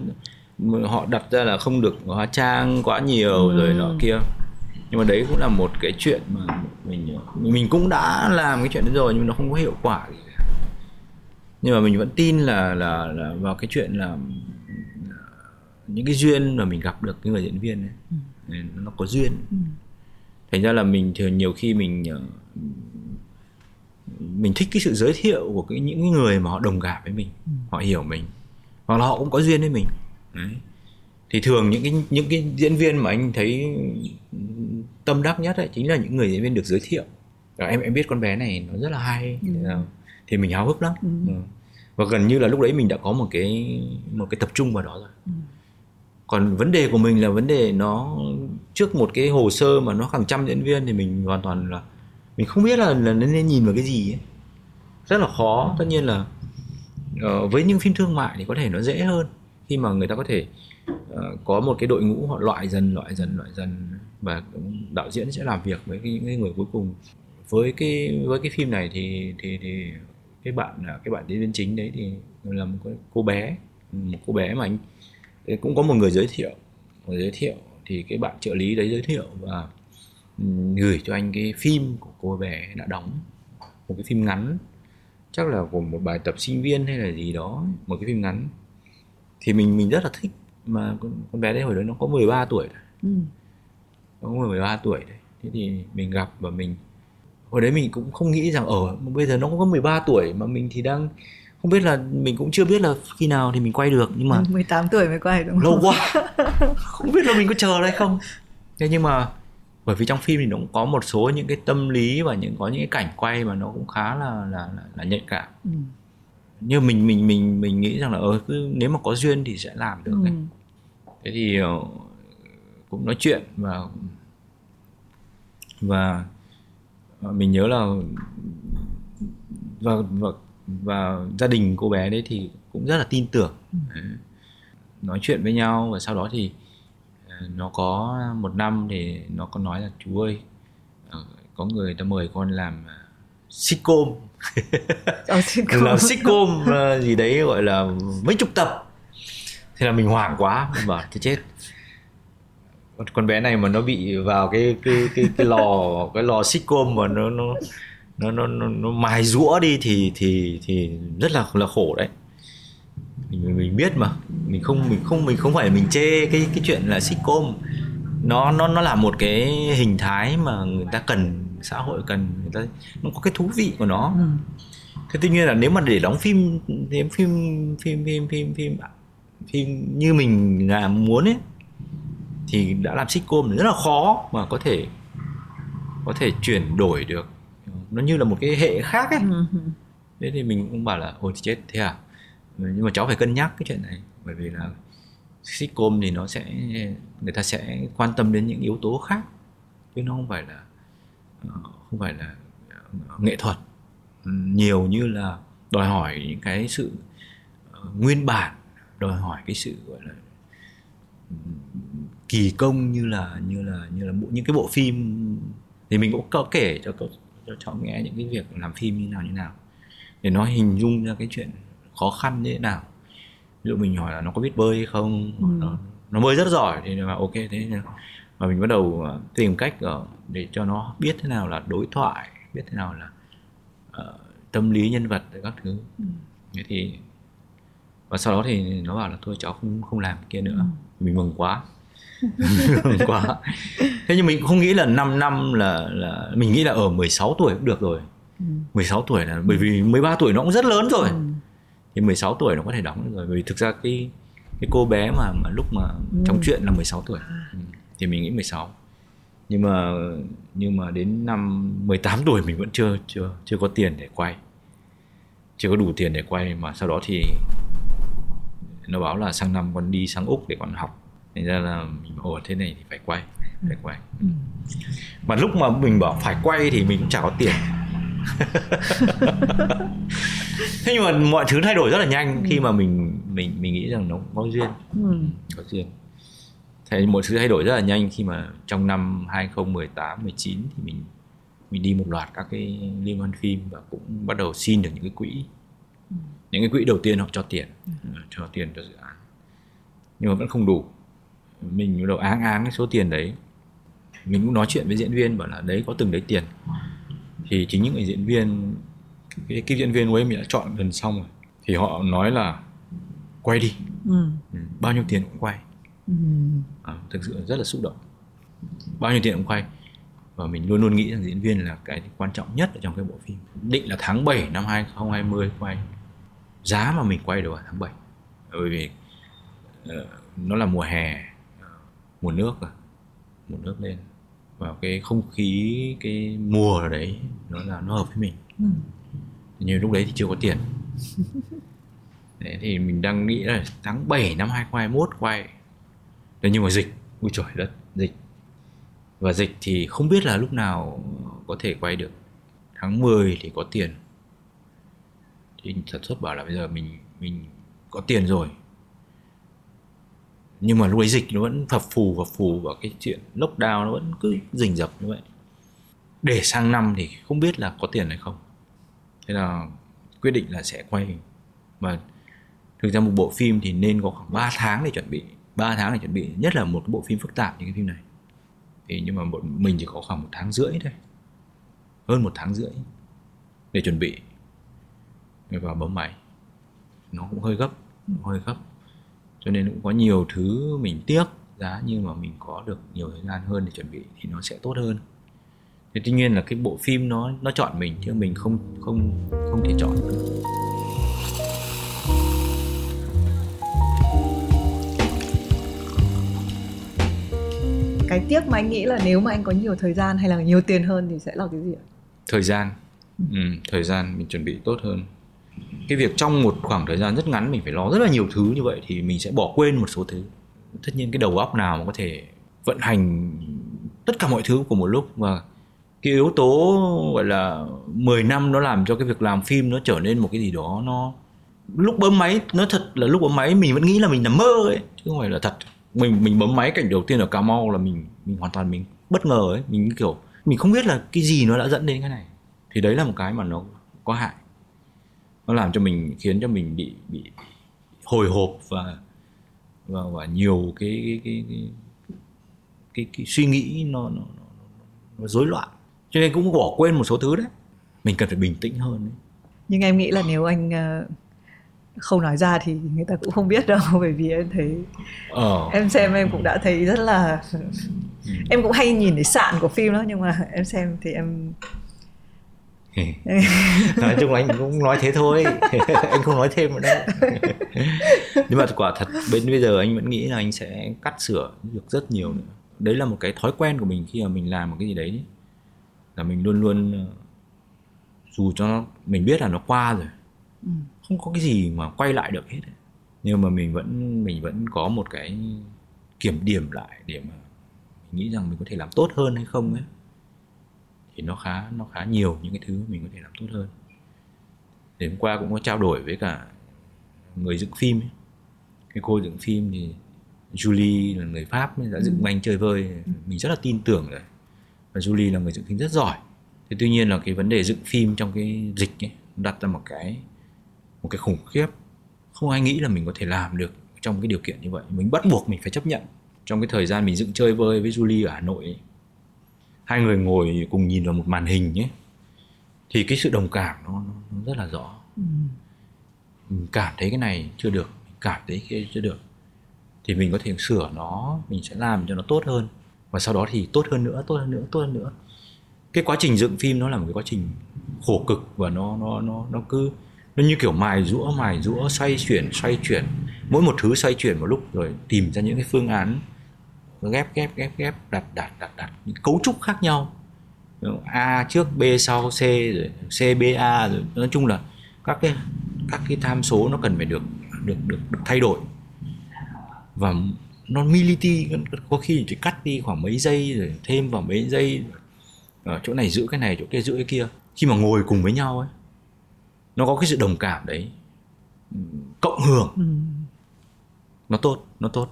họ đặt ra là không được hóa trang quá nhiều ừ. rồi nọ kia nhưng mà đấy cũng là một cái chuyện mà mình mình cũng đã làm cái chuyện đó rồi nhưng mà nó không có hiệu quả gì nhưng mà mình vẫn tin là là là vào cái chuyện là những cái duyên mà mình gặp được cái người diễn viên ấy ừ. nó có duyên ừ. thành ra là mình thường nhiều khi mình ờ, mình thích cái sự giới thiệu của cái những người mà họ đồng cảm với mình ừ. họ hiểu mình hoặc là họ cũng có duyên với mình Đấy. thì thường những cái những cái diễn viên mà anh thấy tâm đắc nhất ấy chính là những người diễn viên được giới thiệu Rồi em em biết con bé này nó rất là hay ừ. thì mình háo hức lắm ừ. và gần như là lúc đấy mình đã có một cái một cái tập trung vào đó rồi ừ. còn vấn đề của mình là vấn đề nó trước một cái hồ sơ mà nó hàng trăm diễn viên thì mình hoàn toàn là mình không biết là là nên nhìn vào cái gì ấy. rất là khó tất nhiên là uh, với những phim thương mại thì có thể nó dễ hơn khi mà người ta có thể uh, có một cái đội ngũ họ loại dần loại dần loại dần và đạo diễn sẽ làm việc với cái, những người cuối cùng. Với cái với cái phim này thì thì thì cái bạn à, cái bạn diễn viên chính đấy thì là một cái cô bé một cô bé mà anh cũng có một người giới thiệu người giới thiệu thì cái bạn trợ lý đấy giới thiệu và gửi cho anh cái phim của cô bé đã đóng. Một cái phim ngắn chắc là của một bài tập sinh viên hay là gì đó một cái phim ngắn. Thì mình mình rất là thích mà con bé đấy hồi đó nó có 13 tuổi rồi. Ừ. nó có 13 tuổi đấy thế thì mình gặp và mình hồi đấy mình cũng không nghĩ rằng ở bây giờ nó cũng có 13 tuổi mà mình thì đang không biết là mình cũng chưa biết là khi nào thì mình quay được nhưng mà [laughs] 18 tuổi mới quay đúng không? Lâu quá. [laughs] không biết là mình có chờ đây không. Thế nhưng mà bởi vì trong phim thì nó cũng có một số những cái tâm lý và những có những cái cảnh quay mà nó cũng khá là là là, là nhạy cảm. Ừ. Như mình mình mình mình nghĩ rằng là ờ cứ nếu mà có duyên thì sẽ làm được ừ. Thế thì ờ, cũng nói chuyện và và mình nhớ là và và và gia đình cô bé đấy thì cũng rất là tin tưởng ừ. nói chuyện với nhau và sau đó thì ờ, nó có một năm thì nó có nói là chú ơi ờ, có người ta mời con làm ờ, sitcom làm sitcom gì đấy gọi là mấy chục tập. Thế là mình hoảng quá mình bảo thế chết. Con bé này mà nó bị vào cái cái cái cái lò cái lò sitcom mà nó nó nó nó nó, nó mài rũa đi thì thì thì rất là là khổ đấy. Mình mình biết mà. Mình không mình không mình không phải mình chê cái cái chuyện là sitcom. Nó nó nó là một cái hình thái mà người ta cần xã hội cần người ta nó có cái thú vị của nó. Ừ. thế tuy nhiên là nếu mà để đóng phim phim phim phim phim phim phim, phim như mình là muốn ấy thì đã làm sitcom rất là khó mà có thể có thể chuyển đổi được. Nó như là một cái hệ khác ấy. Ừ. Thế thì mình cũng bảo là ôi chết thế à? Nhưng mà cháu phải cân nhắc cái chuyện này bởi vì là sitcom thì nó sẽ người ta sẽ quan tâm đến những yếu tố khác chứ nó không phải là không phải là nghệ thuật. Nhiều như là đòi hỏi những cái sự ờ, nguyên bản đòi hỏi cái sự gọi là kỳ công như là như là như là những cái bộ phim. Thì mình cũng có kể cho cho cháu nghe những cái việc làm phim như nào như nào. Để nó hình dung ra cái chuyện khó khăn như thế nào. Ví dụ mình hỏi là nó có biết bơi hay không? Ừ. nó, nó bơi rất giỏi thì là ok thế mà mình bắt đầu ờ, tìm cách ờ, để cho nó biết thế nào là đối thoại biết thế nào là uh, tâm lý nhân vật các thứ ừ. thế thì và sau đó thì nó bảo là thôi cháu không không làm kia nữa ừ. mình mừng quá [laughs] mừng quá thế nhưng mình cũng không nghĩ là 5 năm là là mình nghĩ là ở 16 tuổi cũng được rồi ừ. 16 tuổi là bởi vì 13 tuổi nó cũng rất lớn rồi ừ. thì 16 tuổi nó có thể đóng được rồi bởi vì thực ra cái cái cô bé mà mà lúc mà ừ. trong chuyện là 16 tuổi ừ. Thì mình nghĩ 16 nhưng mà nhưng mà đến năm 18 tuổi mình vẫn chưa chưa chưa có tiền để quay. Chưa có đủ tiền để quay mà sau đó thì nó bảo là sang năm con đi sang úc để con học. Thành ra là mình ồ thế này thì phải quay phải quay. Ừ. mà lúc mà mình bảo phải quay thì mình cũng chả có tiền. [laughs] Thế nhưng mà mọi thứ thay đổi rất là nhanh ừ. khi mà mình mình mình nghĩ rằng nó có duyên. Ừ. có duyên thế mọi thứ thay đổi rất là nhanh khi mà trong năm 2018 19 thì mình mình đi một loạt các cái liên hoan phim và cũng bắt đầu xin được những cái quỹ ừ. những cái quỹ đầu tiên họ cho tiền ừ. cho tiền cho dự án nhưng mà vẫn không đủ mình bắt đầu áng áng cái số tiền đấy mình cũng nói chuyện với diễn viên bảo là đấy có từng đấy tiền thì chính những người diễn viên cái ekip diễn viên của em đã chọn gần xong rồi thì họ nói là quay đi ừ. ừ bao nhiêu tiền cũng quay. À, thực sự rất là xúc động. Bao nhiêu tiền cũng quay và mình luôn luôn nghĩ rằng diễn viên là cái quan trọng nhất ở trong cái bộ phim. Định là tháng 7 năm 2020 quay. Giá mà mình quay được vào tháng 7 bởi vì uh, nó là mùa hè mùa nước à mùa nước lên. Vào cái không khí cái mùa đấy nó là nó hợp với mình. Ừ. nhưng lúc đấy thì chưa có tiền. [laughs] Đấy, thì mình đang nghĩ là tháng 7 năm 2021 quay Đấy, nhưng mà dịch ui trời đất dịch. Và dịch thì không biết là lúc nào có thể quay được. Tháng 10 thì có tiền. Thì sản xuất bảo là bây giờ mình mình có tiền rồi. Nhưng mà lúc ấy dịch nó vẫn phập phù phập phù và cái chuyện lockdown nó vẫn cứ rình rập như vậy. Để sang năm thì không biết là có tiền hay không. Thế là quyết định là sẽ quay. Và thực ra một bộ phim thì nên có khoảng 3 tháng để chuẩn bị. 3 tháng để chuẩn bị, nhất là một cái bộ phim phức tạp như cái phim này. Thì nhưng mà bọn mình chỉ có khoảng một tháng rưỡi thôi. Hơn một tháng rưỡi để chuẩn bị. Và bấm máy. Nó cũng hơi gấp hơi gấp. Cho nên cũng có nhiều thứ mình tiếc giá nhưng mà mình có được nhiều thời gian hơn để chuẩn bị thì nó sẽ tốt hơn. Thế tuy nhiên là cái bộ phim nó nó chọn mình chứ mình không không không thể chọn được. Cái tiếc mà anh nghĩ là nếu mà anh có nhiều thời gian hay là nhiều tiền hơn thì sẽ là cái gì ạ? Thời gian. Ừ, thời gian mình chuẩn bị tốt hơn. Cái việc trong một khoảng thời gian rất ngắn mình phải lo rất là nhiều thứ như vậy thì mình sẽ bỏ quên một số thứ. Tất nhiên cái đầu óc nào mà có thể vận hành tất cả mọi thứ của một lúc và cái yếu tố gọi là 10 năm nó làm cho cái việc làm phim nó trở nên một cái gì đó nó lúc bấm máy nó thật là lúc bấm máy mình vẫn nghĩ là mình nằm mơ ấy chứ không phải là thật mình mình bấm máy cảnh đầu tiên ở Cà Mau là mình mình hoàn toàn mình bất ngờ ấy. Mình kiểu mình không biết là cái gì nó đã dẫn đến cái này. Thì đấy là một cái mà nó có hại. Nó làm cho mình khiến cho mình bị bị hồi hộp và và, và nhiều cái cái cái, cái, cái, cái suy nghĩ nó nó, nó, nó rối loạn. Cho nên cũng bỏ quên một số thứ đấy. Mình cần phải bình tĩnh hơn đấy. nhưng em nghĩ là nếu anh ờ, không nói ra thì người ta cũng không biết đâu [laughs] bởi vì em thấy ờ. em xem em cũng đã thấy rất là ừ. em cũng hay nhìn để sạn của phim đó nhưng mà em xem thì em [laughs] nói chung anh cũng nói thế thôi [laughs] anh không nói thêm nữa đâu nhưng mà quả thật bên bây giờ anh vẫn nghĩ là anh sẽ cắt sửa được rất nhiều nữa đấy là một cái thói quen của mình khi mà mình làm một cái gì đấy là mình luôn luôn ờ, dù cho nó mình biết là nó qua rồi ừ. Không có cái gì mà quay lại được hết. Nhưng mà mình vẫn mình vẫn có một cái kiểm điểm lại để mà mình nghĩ rằng mình có thể làm tốt hơn hay không ấy. Thì nó khá nó khá nhiều những cái thứ mình có thể làm tốt hơn. Đến hôm qua cũng có trao đổi với cả người dựng phim ấy. cái cô dựng phim thì Julie là người Pháp đã dựng ừ. bánh chơi vơi. Mình rất là tin tưởng rồi. Và Julie là người dựng phim rất giỏi. Thế tuy nhiên là cái vấn đề dựng phim trong cái dịch ấy đặt ra một cái một cái khủng khiếp. Không ai nghĩ là mình có thể làm được trong cái điều kiện như vậy. Mình bắt buộc mình phải chấp nhận. Trong cái thời gian mình dựng chơi vơi với Julie ở Hà Nội ấy, hai người ngồi cùng nhìn vào một màn hình ấy thì cái sự đồng cảm nó, nó rất là rõ. Ừ. mình cảm thấy cái này chưa được mình cảm thấy cái chưa được thì mình có thể sửa nó mình sẽ làm cho nó tốt hơn. Và sau đó thì tốt hơn nữa tốt hơn nữa tốt hơn nữa. Cái quá trình dựng phim nó là một cái quá trình khổ cực và nó nó nó nó cứ nó như kiểu mài rũa mài rũa xoay chuyển xoay chuyển. Mỗi một thứ xoay chuyển một lúc rồi tìm ra những cái phương án ghép ghép ghép ghép đặt đặt đặt đặt những cấu trúc khác nhau. A trước b sau c rồi c b a rồi. Nói chung là các cái các cái tham số nó cần phải được được được, được thay đổi. Và nó militi có khi chỉ cắt đi khoảng mấy giây rồi thêm vào mấy giây. Ở chỗ này giữ cái này chỗ kia giữ cái kia. Khi mà ngồi cùng với nhau ấy nó có cái sự đồng cảm đấy. Cộng hưởng. Ừ. nó tốt nó tốt.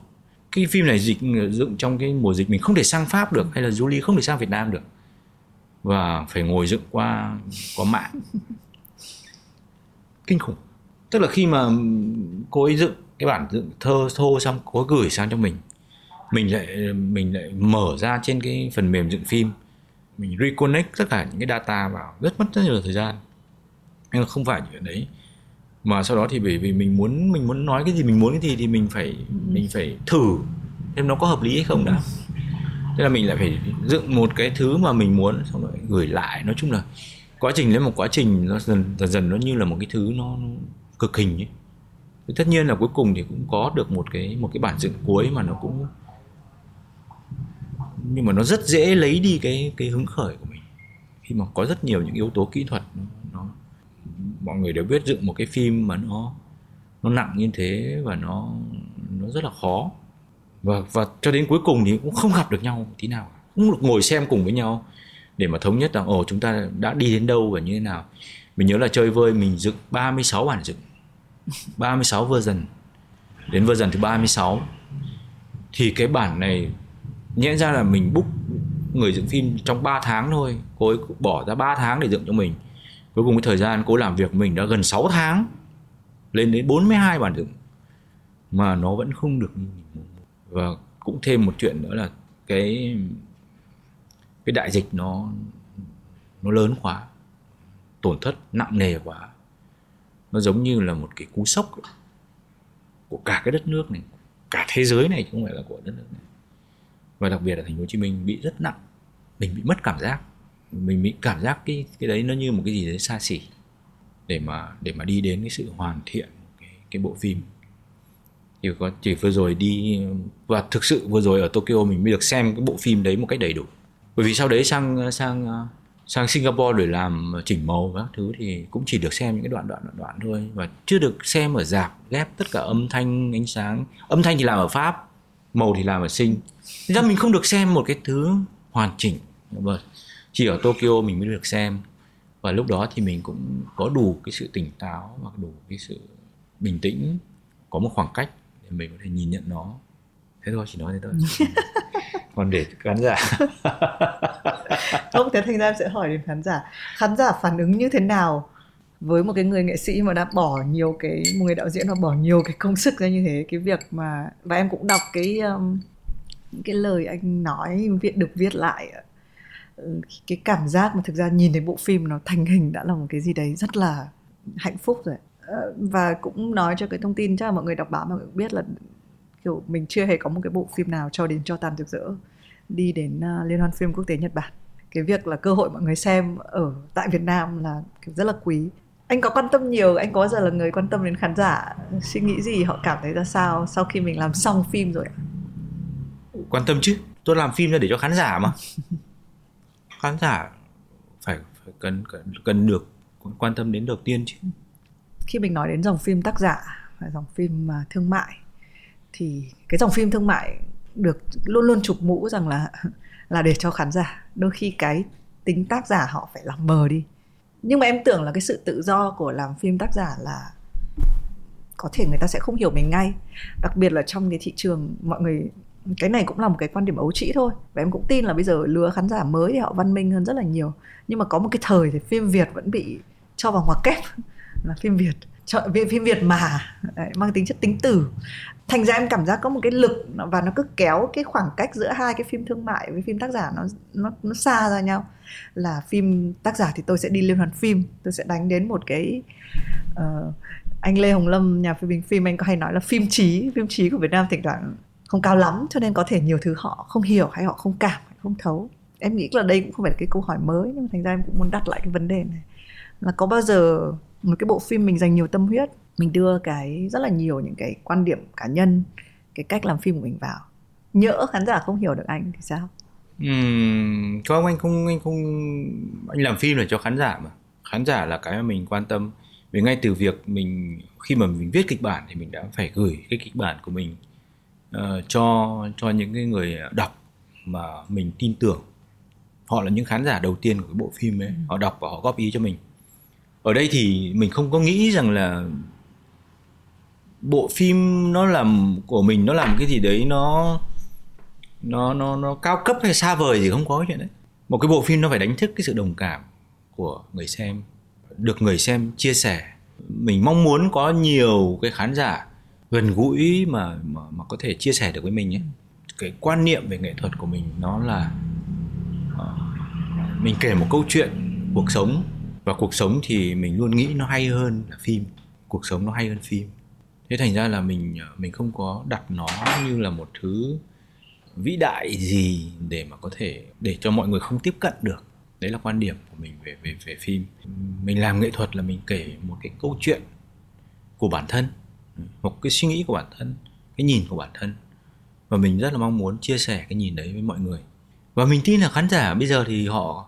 Cái phim này dịch dựng trong cái mùa dịch mình không thể sang pháp được hay là Julie không thể sang việt nam được. Và phải ngồi dựng qua có mạng. [laughs] Kinh khủng. Tức là khi mà cô ấy dựng cái bản dựng thơ thô xong cô ấy gửi sang cho mình. Mình lại mình lại mở ra trên cái phần mềm dựng phim. Mình reconnect tất cả những cái data vào. Rất mất rất nhiều thời gian nhưng không phải chuyện đấy. Mà sau đó thì bởi vì mình muốn mình muốn nói cái gì mình muốn cái gì thì mình phải mình phải thử xem nó có hợp lý hay không đã. Thế là mình lại phải dựng một cái thứ mà mình muốn xong rồi gửi lại. Nói chung là quá trình đấy một quá trình nó dần dần dần nó như là một cái thứ nó, nó cực hình ấy. Thì tất nhiên là cuối cùng thì cũng có được một cái một cái bản dựng cuối mà nó cũng nhưng mà nó rất dễ lấy đi cái cái hứng khởi của mình. Khi mà có rất nhiều những yếu tố kỹ thuật mọi người đều biết dựng một cái phim mà nó nó nặng như thế và nó nó rất là khó. Và và cho đến cuối cùng thì cũng không gặp được nhau tí nào. Cũng được ngồi xem cùng với nhau để mà thống nhất rằng, ồ, chúng ta đã đi đến đâu và như thế nào? Mình nhớ là chơi vơi, mình dựng 36 bản dựng. 36 version. Đến version thứ 36 thì cái bản này nhẽ ra là mình book người dựng phim trong 3 tháng thôi. Cô ấy bỏ ra 3 tháng để dựng cho mình cuối cùng cái thời gian cô làm việc mình đã gần 6 tháng, lên đến 42 bản dựng, mà nó vẫn không được như mình muốn. Và cũng thêm một chuyện nữa là cái cái đại dịch nó nó lớn quá, tổn thất nặng nề quá. Nó giống như là một cái cú sốc của cả cái đất nước này, cả thế giới này chứ không phải là của đất nước này. Và đặc biệt là thành phố Hồ Chí Minh bị rất nặng, mình bị mất cảm giác mình bị cảm giác cái cái đấy nó như một cái gì đấy xa xỉ để mà để mà đi đến cái sự hoàn thiện cái, cái bộ phim. Chỉ có chỉ vừa rồi đi và thực sự vừa rồi ở Tokyo mình mới được xem cái bộ phim đấy một cách đầy đủ. Bởi vì sau đấy sang sang sang Singapore để làm chỉnh màu các thứ thì cũng chỉ được xem những cái đoạn đoạn đoạn đoạn thôi. Và chưa được xem ở dạp ghép tất cả âm thanh ánh sáng. Âm thanh thì làm ở Pháp màu thì làm ở Sing. Ra mình không được xem một cái thứ hoàn chỉnh. Vâng chỉ ở Tokyo mình mới được xem. Và lúc đó thì mình cũng có đủ cái sự tỉnh táo và đủ cái sự bình tĩnh có một khoảng cách để mình có thể nhìn nhận nó. Thế thôi chỉ nói thế thôi. [laughs] Còn để khán giả. [laughs] Không thế thành ra em sẽ hỏi đến khán giả. Khán giả phản ứng như thế nào với một cái người nghệ sĩ mà đã bỏ nhiều cái một người đạo diễn mà bỏ nhiều cái công sức ra như thế? Cái việc mà và em cũng đọc cái um, cái lời anh nói viết được viết lại cái cảm giác mà thực ra nhìn thấy bộ phim nó thành hình đã là một cái gì đấy rất là hạnh phúc rồi ờ, và cũng nói cho cái thông tin chắc là mọi người đọc báo mà cũng biết là kiểu mình chưa hề có một cái bộ phim nào cho đến cho tàn rực rỡ đi đến uh, liên hoan phim quốc tế Nhật Bản. Cái việc là cơ hội mọi người xem ở tại Việt Nam là rất là quý. Anh có quan tâm nhiều anh có giờ là người quan tâm đến khán giả suy nghĩ gì họ cảm thấy ra sao sau khi mình làm xong phim rồi quan tâm chứ tôi làm phim ra để cho khán giả mà [laughs] khán giả phải, phải cần, cần cần được quan tâm đến đầu tiên chứ. Khi mình nói đến dòng phim tác giả và dòng phim à, thương mại thì cái dòng phim thương mại được luôn luôn chụp mũ rằng là [laughs] là để cho khán giả. Đôi khi cái tính tác giả họ phải làm mờ đi. Nhưng mà em tưởng là cái sự tự do của làm phim tác giả là có thể người ta sẽ không hiểu mình ngay. Đặc biệt là trong cái thị trường mọi người cái này cũng là một cái quan điểm ấu trĩ thôi. Và em cũng tin là bây giờ lứa khán giả mới thì họ văn minh hơn rất là nhiều. Nhưng mà có một cái thời thì phim việt vẫn bị cho vào ngoặc kép. [laughs] Là phim việt chọn phim việt mà. Đấy, mang tính chất tính từ. Thành ra em cảm giác có một cái lực và nó cứ kéo cái khoảng cách giữa hai cái phim thương mại với phim tác giả nó nó nó xa ra nhau. Là phim tác giả thì tôi sẽ đi liên hoan phim tôi sẽ đánh đến một cái uh, anh Lê Hồng Lâm nhà phê bình phim anh có hay nói là phim trí phim trí của Việt Nam thỉnh thoảng không cao lắm cho nên có thể nhiều thứ họ không hiểu hay họ không cảm hay không thấu. Em nghĩ là đây cũng không phải là cái câu hỏi mới nhưng mà thành ra em cũng muốn đặt lại cái vấn đề này. Là có bao giờ một cái bộ phim mình dành nhiều tâm huyết mình đưa cái rất là nhiều những cái quan điểm cá nhân cái cách làm phim của mình vào nhỡ khán giả không hiểu được anh thì sao? Uhm, không anh không anh không anh làm phim là cho khán giả mà. Khán giả là cái mà mình quan tâm. Vì ngay từ việc mình khi mà mình viết kịch bản thì mình đã phải gửi cái kịch bản của mình cho cho những cái người đọc mà mình tin tưởng. Họ là những khán giả đầu tiên của cái bộ phim ấy. Ừ. họ đọc và họ góp ý cho mình. Ở đây thì mình không có nghĩ rằng là bộ phim nó làm của mình nó làm cái gì đấy nó nó nó nó cao cấp hay xa vời gì không có cái chuyện đấy. Một cái bộ phim nó phải đánh thức cái sự đồng cảm của người xem được người xem chia sẻ. Mình mong muốn có nhiều cái khán giả gần gũi mà mà, mà có thể chia sẻ được với mình ấy. Cái quan niệm về nghệ thuật của mình nó là uh, mình kể một câu chuyện cuộc sống. Và cuộc sống thì mình luôn nghĩ nó hay hơn là phim. Cuộc sống nó hay hơn phim. Thế thành ra là mình ờ, mình không có đặt nó như là một thứ vĩ đại gì để mà có thể để cho mọi người không tiếp cận được. Đấy là quan điểm của mình về về về phim. Mình làm nghệ thuật là mình kể một cái câu chuyện của bản thân một cái suy nghĩ của bản thân cái nhìn của bản thân. Và mình rất là mong muốn chia sẻ cái nhìn đấy với mọi người. Và mình tin là khán giả bây giờ thì họ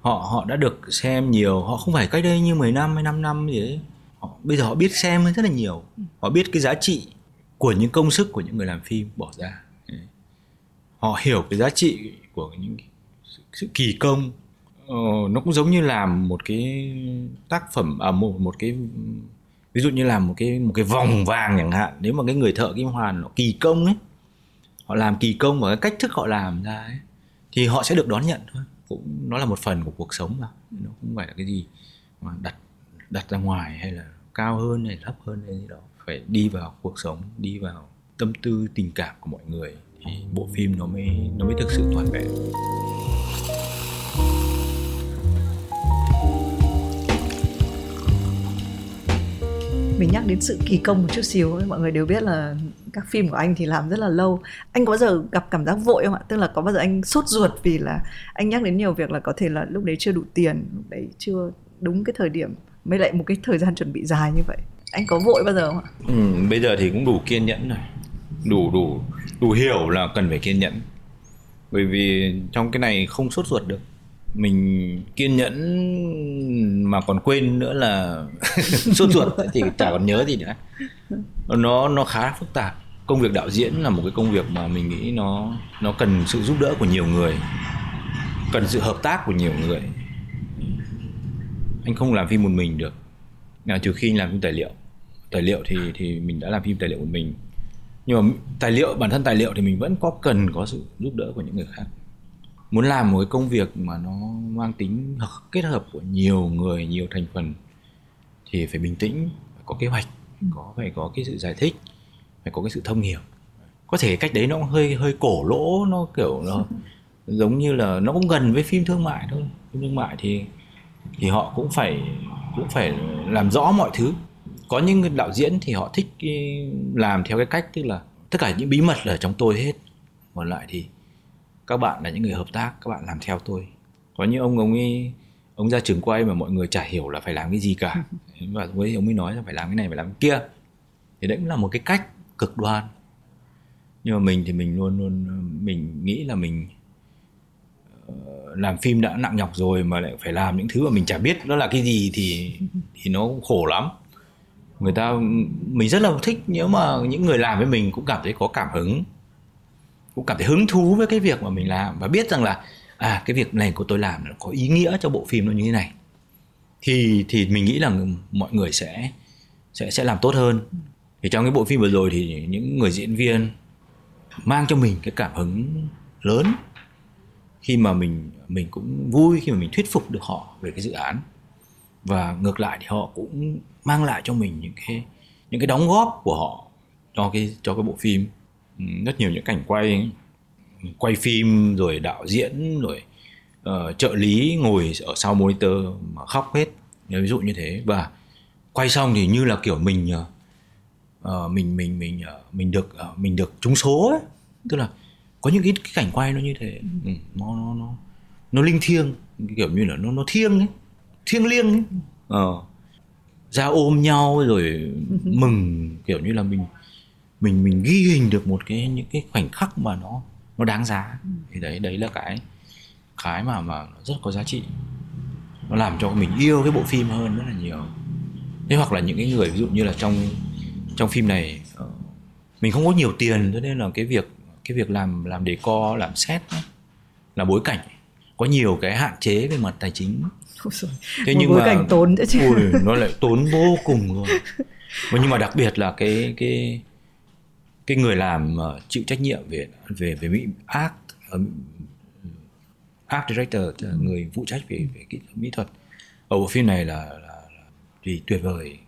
họ họ đã được xem nhiều. Họ không phải cách đây như 10 năm hay 5 năm gì đấy. Họ bây giờ họ biết xem rất là nhiều. Họ biết cái giá trị của những công sức của những người làm phim bỏ ra. Họ hiểu cái giá trị của những sự, sự kỳ công. Ờ, nó cũng giống như làm một cái tác phẩm à một một cái ví dụ như làm một cái một cái vòng vàng chẳng hạn. Nếu mà cái người thợ kim hoàn họ kỳ công ấy, họ làm kỳ công và cái cách thức họ làm ra ấy, thì họ sẽ được đón nhận thôi. Cũng, nó là một phần của cuộc sống mà. Nó không phải là cái gì mà đặt đặt ra ngoài hay là cao hơn hay thấp hơn hay gì đó. Phải đi vào cuộc sống, đi vào tâm tư, tình cảm của mọi người thì bộ phim nó mới nó mới thực sự toàn vẹn. Mình nhắc đến sự kỳ công một chút xíu mọi người đều biết là các phim của anh thì làm rất là lâu. Anh có bao giờ gặp cảm giác vội không ạ? Tức là có bao giờ anh sốt ruột vì là anh nhắc đến nhiều việc là có thể là lúc đấy chưa đủ tiền lúc đấy chưa đúng cái thời điểm mới lại một cái thời gian chuẩn bị dài như vậy. Anh có vội bao giờ không ạ? Ừ, bây giờ thì cũng đủ kiên nhẫn rồi. Đủ đủ đủ hiểu là cần phải kiên nhẫn. Bởi vì trong cái này không sốt ruột được mình kiên nhẫn mà còn quên nữa là [laughs] sốt ruột thì chả còn nhớ gì nữa. Nó nó khá phức tạp. Công việc đạo diễn là một cái công việc mà mình nghĩ nó nó cần sự giúp đỡ của nhiều người, cần sự hợp tác của nhiều người. Anh không làm phim một mình được. Nào, trừ khi anh làm phim tài liệu. Tài liệu thì thì mình đã làm phim tài liệu một mình. Nhưng mà tài liệu, bản thân tài liệu thì mình vẫn có cần có sự giúp đỡ của những người khác muốn làm một cái công việc mà nó mang tính kết hợp của nhiều người nhiều thành phần thì phải bình tĩnh phải có kế hoạch có phải có cái sự giải thích phải có cái sự thông hiểu. Có thể cách đấy nó hơi hơi cổ lỗ nó kiểu nó [laughs] giống như là nó cũng gần với phim thương mại thôi. Phim thương mại thì thì họ cũng phải cũng phải làm rõ mọi thứ. Có những đạo diễn thì họ thích làm theo cái cách tức là tất cả những bí mật là ở trong tôi hết. Còn lại thì các bạn là những người hợp tác các bạn làm theo tôi. Có những ông ông ấy ông ra trường quay mà mọi người chả hiểu là phải làm cái gì cả. [laughs] Và với ông ấy nói là phải làm cái này phải làm cái kia. Thì đấy cũng là một cái cách cực đoan. Nhưng mà mình thì mình luôn luôn mình nghĩ là mình ờ, làm phim đã nặng nhọc rồi mà lại phải làm những thứ mà mình chả biết nó là cái gì thì [laughs] thì nó khổ lắm. Người ta mình rất là thích nếu mà những người làm với mình cũng cảm thấy có cảm hứng cũng cảm thấy hứng thú với cái việc mà mình làm và biết rằng là à cái việc này của tôi làm nó có ý nghĩa cho bộ phim nó như thế này. Thì thì mình nghĩ là mọi người sẽ sẽ sẽ làm tốt hơn. Thì trong cái bộ phim vừa rồi thì những người diễn viên mang cho mình cái cảm hứng lớn khi mà mình mình cũng vui khi mà mình thuyết phục được họ về cái dự án. Và ngược lại thì họ cũng mang lại cho mình những cái những cái đóng góp của họ cho cái cho cái bộ phim rất nhiều những cảnh quay quay phim rồi đạo diễn rồi uh, trợ lý ngồi ở sau monitor mà khóc hết. Ví dụ như thế. Và quay xong thì như là kiểu mình uh, mình mình mình uh, mình được uh, mình được trúng số ấy. Tức là có những cái, cái cảnh quay nó như thế. Ừ, nó nó nó nó linh thiêng kiểu như là nó nó thiêng ấy thiêng liêng ấy. Ờ ra ôm nhau rồi mừng kiểu như là mình mình mình ghi hình được một cái những cái khoảnh khắc mà nó nó đáng giá. Thì đấy đấy là cái cái mà mà rất có giá trị. Nó làm cho mình yêu cái bộ phim hơn rất là nhiều. Thế hoặc là những cái người ví dụ như là trong trong phim này ờ, mình không có nhiều tiền cho nên là cái việc cái việc làm làm đề co làm set là bối cảnh. Có nhiều cái hạn chế về mặt tài chính. Thế nhưng bối mà cảnh tốn chứ. ui, nó lại tốn vô cùng rồi nhưng mà đặc biệt là cái cái cái người làm uh, chịu trách nhiệm về về về mỹ art art ờ, director ừ. người phụ trách về về kỹ mỹ thuật. Ở bộ phim này là, là, là thì tuyệt vời.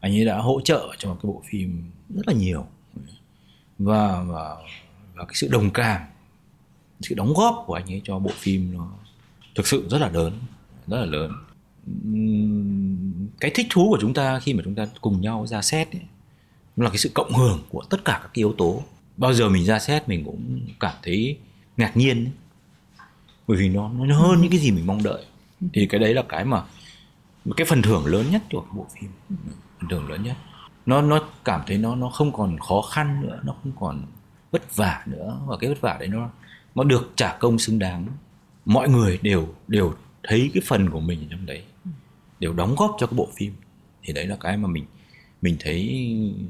Anh ấy đã hỗ trợ cho cái bộ phim rất là nhiều. Và và và cái sự đồng cảm sự đóng góp của anh ấy cho bộ phim nó thực sự rất là lớn rất là lớn. Cái thích thú của chúng ta khi mà chúng ta cùng nhau ra xét ấy, là cái sự cộng hưởng của tất cả các yếu tố. Bao giờ mình ra xét mình cũng cảm thấy ngạc nhiên ấy. bởi vì nó nó hơn những cái gì mình mong đợi. Thì cái đấy là cái mà, cái phần thưởng lớn nhất của bộ phim. Phần thưởng lớn nhất. Nó nó cảm thấy nó nó không còn khó khăn nữa, nó không còn vất vả nữa. Và cái vất vả đấy nó nó được trả công xứng đáng. Mọi người đều đều thấy cái phần của mình trong đấy. Đều đóng góp cho cái bộ phim. Thì đấy là cái mà mình mình thấy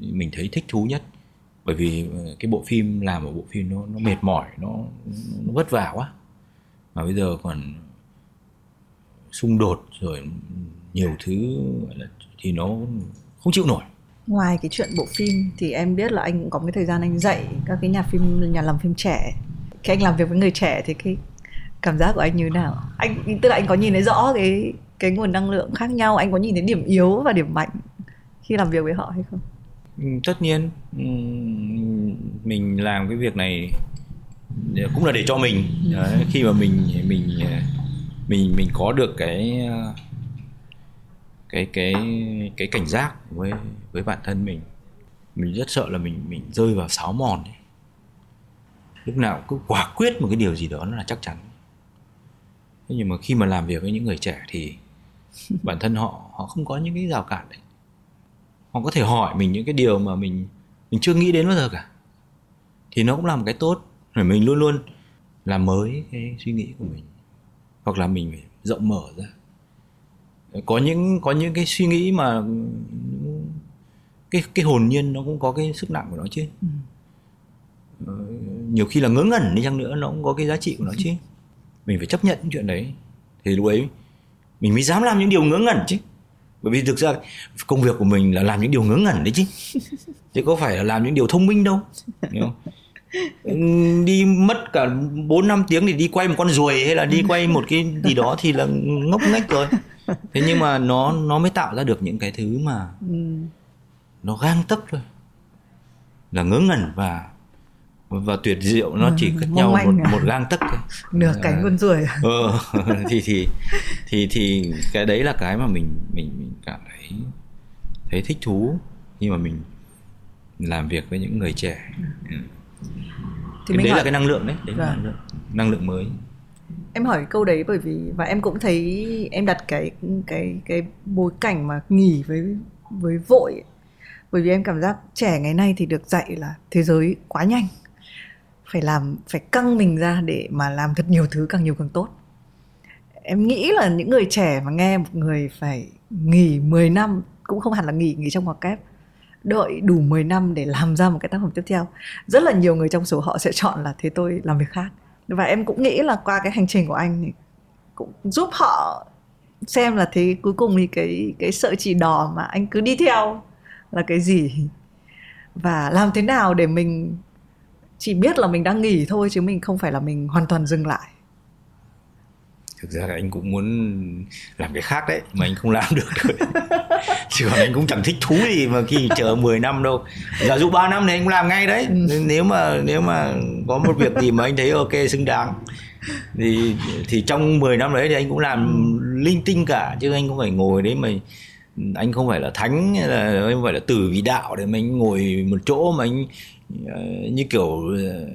mình thấy thích thú nhất. Bởi vì ờ, cái bộ phim làm một bộ phim nó nó mệt mỏi nó, nó vất vả quá. Mà bây giờ còn xung đột rồi nhiều thứ thì nó không chịu nổi. Ngoài cái chuyện bộ phim thì em biết là anh cũng có cái thời gian anh dạy các cái nhà phim nhà làm phim trẻ. Khi anh làm việc với người trẻ thì cái cảm giác của anh như thế nào? Anh tức là anh có nhìn thấy rõ cái cái nguồn năng lượng khác nhau anh có nhìn thấy điểm yếu và điểm mạnh khi làm việc với họ hay không? Ừ, tất nhiên. Ừ, mình làm cái việc này cũng là để cho mình. Đấy, khi mà mình mình mình mình có được cái cái cái cái cảnh giác với với bản thân mình mình rất sợ là mình mình rơi vào sáo mòn ấy. lúc nào cứ quả quyết một cái điều gì đó nó là chắc chắn. Thế nhưng mà khi mà làm việc với những người trẻ thì [laughs] bản thân họ họ không có những cái rào cản đấy họ có thể hỏi mình những cái điều mà mình mình chưa nghĩ đến bao giờ cả. Thì nó cũng là một cái tốt để mình luôn luôn làm mới cái suy nghĩ của mình. Hoặc là mình phải rộng mở ra. Có những có những cái suy nghĩ mà cái cái hồn nhiên nó cũng có cái sức nặng của nó chứ. Ừ. Ờ, nhiều khi là ngớ ngẩn đi chăng nữa nó cũng có cái giá trị của nó chứ. Mình phải chấp nhận những chuyện đấy. Thì lúc ấy mình mới dám làm những điều ngớ ngẩn chứ bởi vì thực ra công việc của mình là làm những điều ngớ ngẩn đấy chứ [laughs] chứ có phải là làm những điều thông minh đâu không? đi mất cả 4 năm tiếng để đi quay một con ruồi hay là đi quay một cái gì đó thì là ngốc nghếch rồi thế nhưng mà nó nó mới tạo ra được những cái thứ mà ừ. nó gang tấp thôi là ngớ ngẩn và và tuyệt diệu nó chỉ cách nhau một à? một gang tấc thôi. [laughs] Nửa cánh con ruồi [laughs] ờ [laughs] thì thì thì thì cái đấy là cái mà mình mình mình cảm thấy thấy thích thú khi mà mình làm việc với những người trẻ. Ừ. thì đấy hỏi... là cái năng lượng đấy đấy là vâng. năng lượng năng lượng mới. Em hỏi câu đấy bởi vì và em cũng thấy em đặt cái cái cái bối cảnh mà nghỉ với với vội. Bởi vì em cảm giác trẻ ngày nay thì được dạy là thế giới quá nhanh phải làm, phải căng mình ra để mà làm thật nhiều thứ càng nhiều càng tốt. Em nghĩ là những người trẻ mà nghe một người phải nghỉ 10 năm, cũng không hẳn là nghỉ nghỉ trong ngoặc kép, đợi đủ 10 năm để làm ra một cái tác phẩm tiếp theo, rất là nhiều người trong số họ sẽ chọn là thế tôi làm việc khác và em cũng nghĩ là qua cái hành trình của anh thì cũng giúp họ xem là thế cuối cùng thì cái cái sợi chỉ đỏ mà anh cứ đi theo là cái gì. Và làm thế nào để mình chỉ biết là mình đang nghỉ thôi chứ mình không phải là mình hoàn toàn dừng lại. Thực ra là anh cũng muốn làm cái khác đấy mà anh không làm được rồi [laughs] chứ còn anh cũng chẳng thích thú gì mà khi chờ 10 năm đâu. Giả dụ 3 năm thì anh cũng làm ngay đấy. Ừ. nếu mà nếu mà có một việc gì mà anh thấy ok xứng đáng thì thì trong 10 năm đấy thì anh cũng làm linh tinh cả. Chứ anh không phải ngồi đấy mà anh không phải là thánh hay là anh không phải là tử vì đạo để mà anh ngồi một chỗ mà anh như kiểu ờ,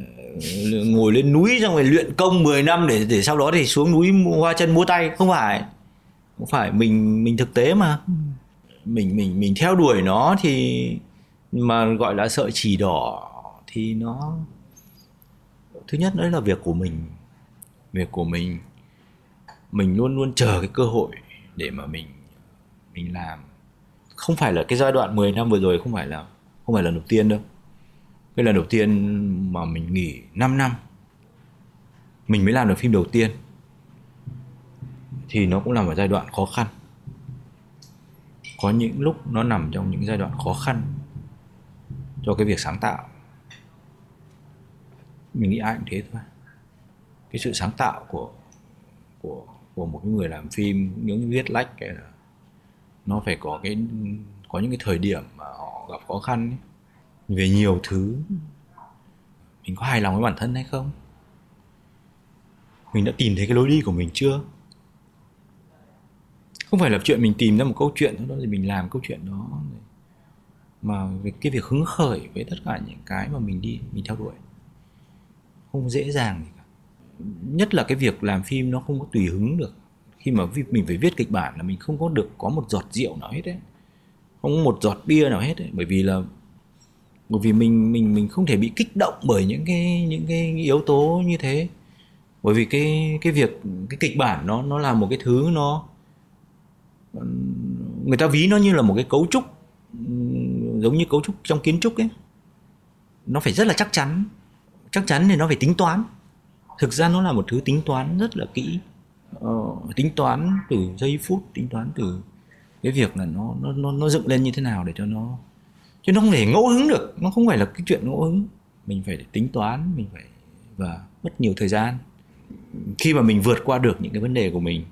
ngồi lên núi xong rồi luyện công 10 năm để để sau đó thì xuống núi hoa chân múa tay. Không phải không phải mình mình thực tế mà. Ừ. mình mình mình theo đuổi nó thì mà gọi là sợi chỉ đỏ thì nó thứ nhất đấy là việc của mình. Việc của mình mình luôn luôn chờ cái cơ hội để mà mình mình làm. Không phải là cái giai đoạn 10 năm vừa rồi không phải là không phải là đầu tiên đâu cái lần đầu tiên mà mình nghỉ 5 năm, mình mới làm được phim đầu tiên, thì nó cũng là một giai đoạn khó khăn. Có những lúc nó nằm trong những giai đoạn khó khăn cho cái việc sáng tạo. Mình nghĩ ai cũng thế thôi. Cái sự sáng tạo của của của một người làm phim, những viết lách cái là nó phải có cái, có những cái thời điểm mà họ gặp khó khăn ấy về nhiều thứ. Mình có hài lòng với bản thân hay không? Mình đã tìm thấy cái lối đi của mình chưa? Không phải là chuyện mình tìm ra một câu chuyện đó thì mình làm câu chuyện đó. Mà về cái việc hứng khởi với tất cả những cái mà mình đi, mình theo đuổi, không dễ dàng gì cả. Nhất là cái việc làm phim nó không có tùy hứng được. Khi mà mình phải viết kịch bản là mình không có được có một giọt rượu nào hết đấy. Không có một giọt bia nào hết đấy. Bởi vì là bởi vì mình mình mình không thể bị kích động bởi những cái những cái yếu tố như thế. Bởi vì cái cái việc cái kịch bản nó nó là một cái thứ nó người ta ví nó như là một cái cấu trúc giống như cấu trúc trong kiến trúc ấy. Nó phải rất là chắc chắn. Chắc chắn thì nó phải tính toán. Thực ra nó là một thứ tính toán rất là kỹ. Ờ, tính toán từ giây phút tính toán từ cái việc là nó nó nó nó dựng lên như thế nào để cho nó chứ nó không thể ngẫu hứng được. Nó không phải là cái chuyện ngẫu hứng. Mình phải tính toán, mình phải, và mất nhiều thời gian. Khi mà mình vượt qua được những cái vấn đề của mình,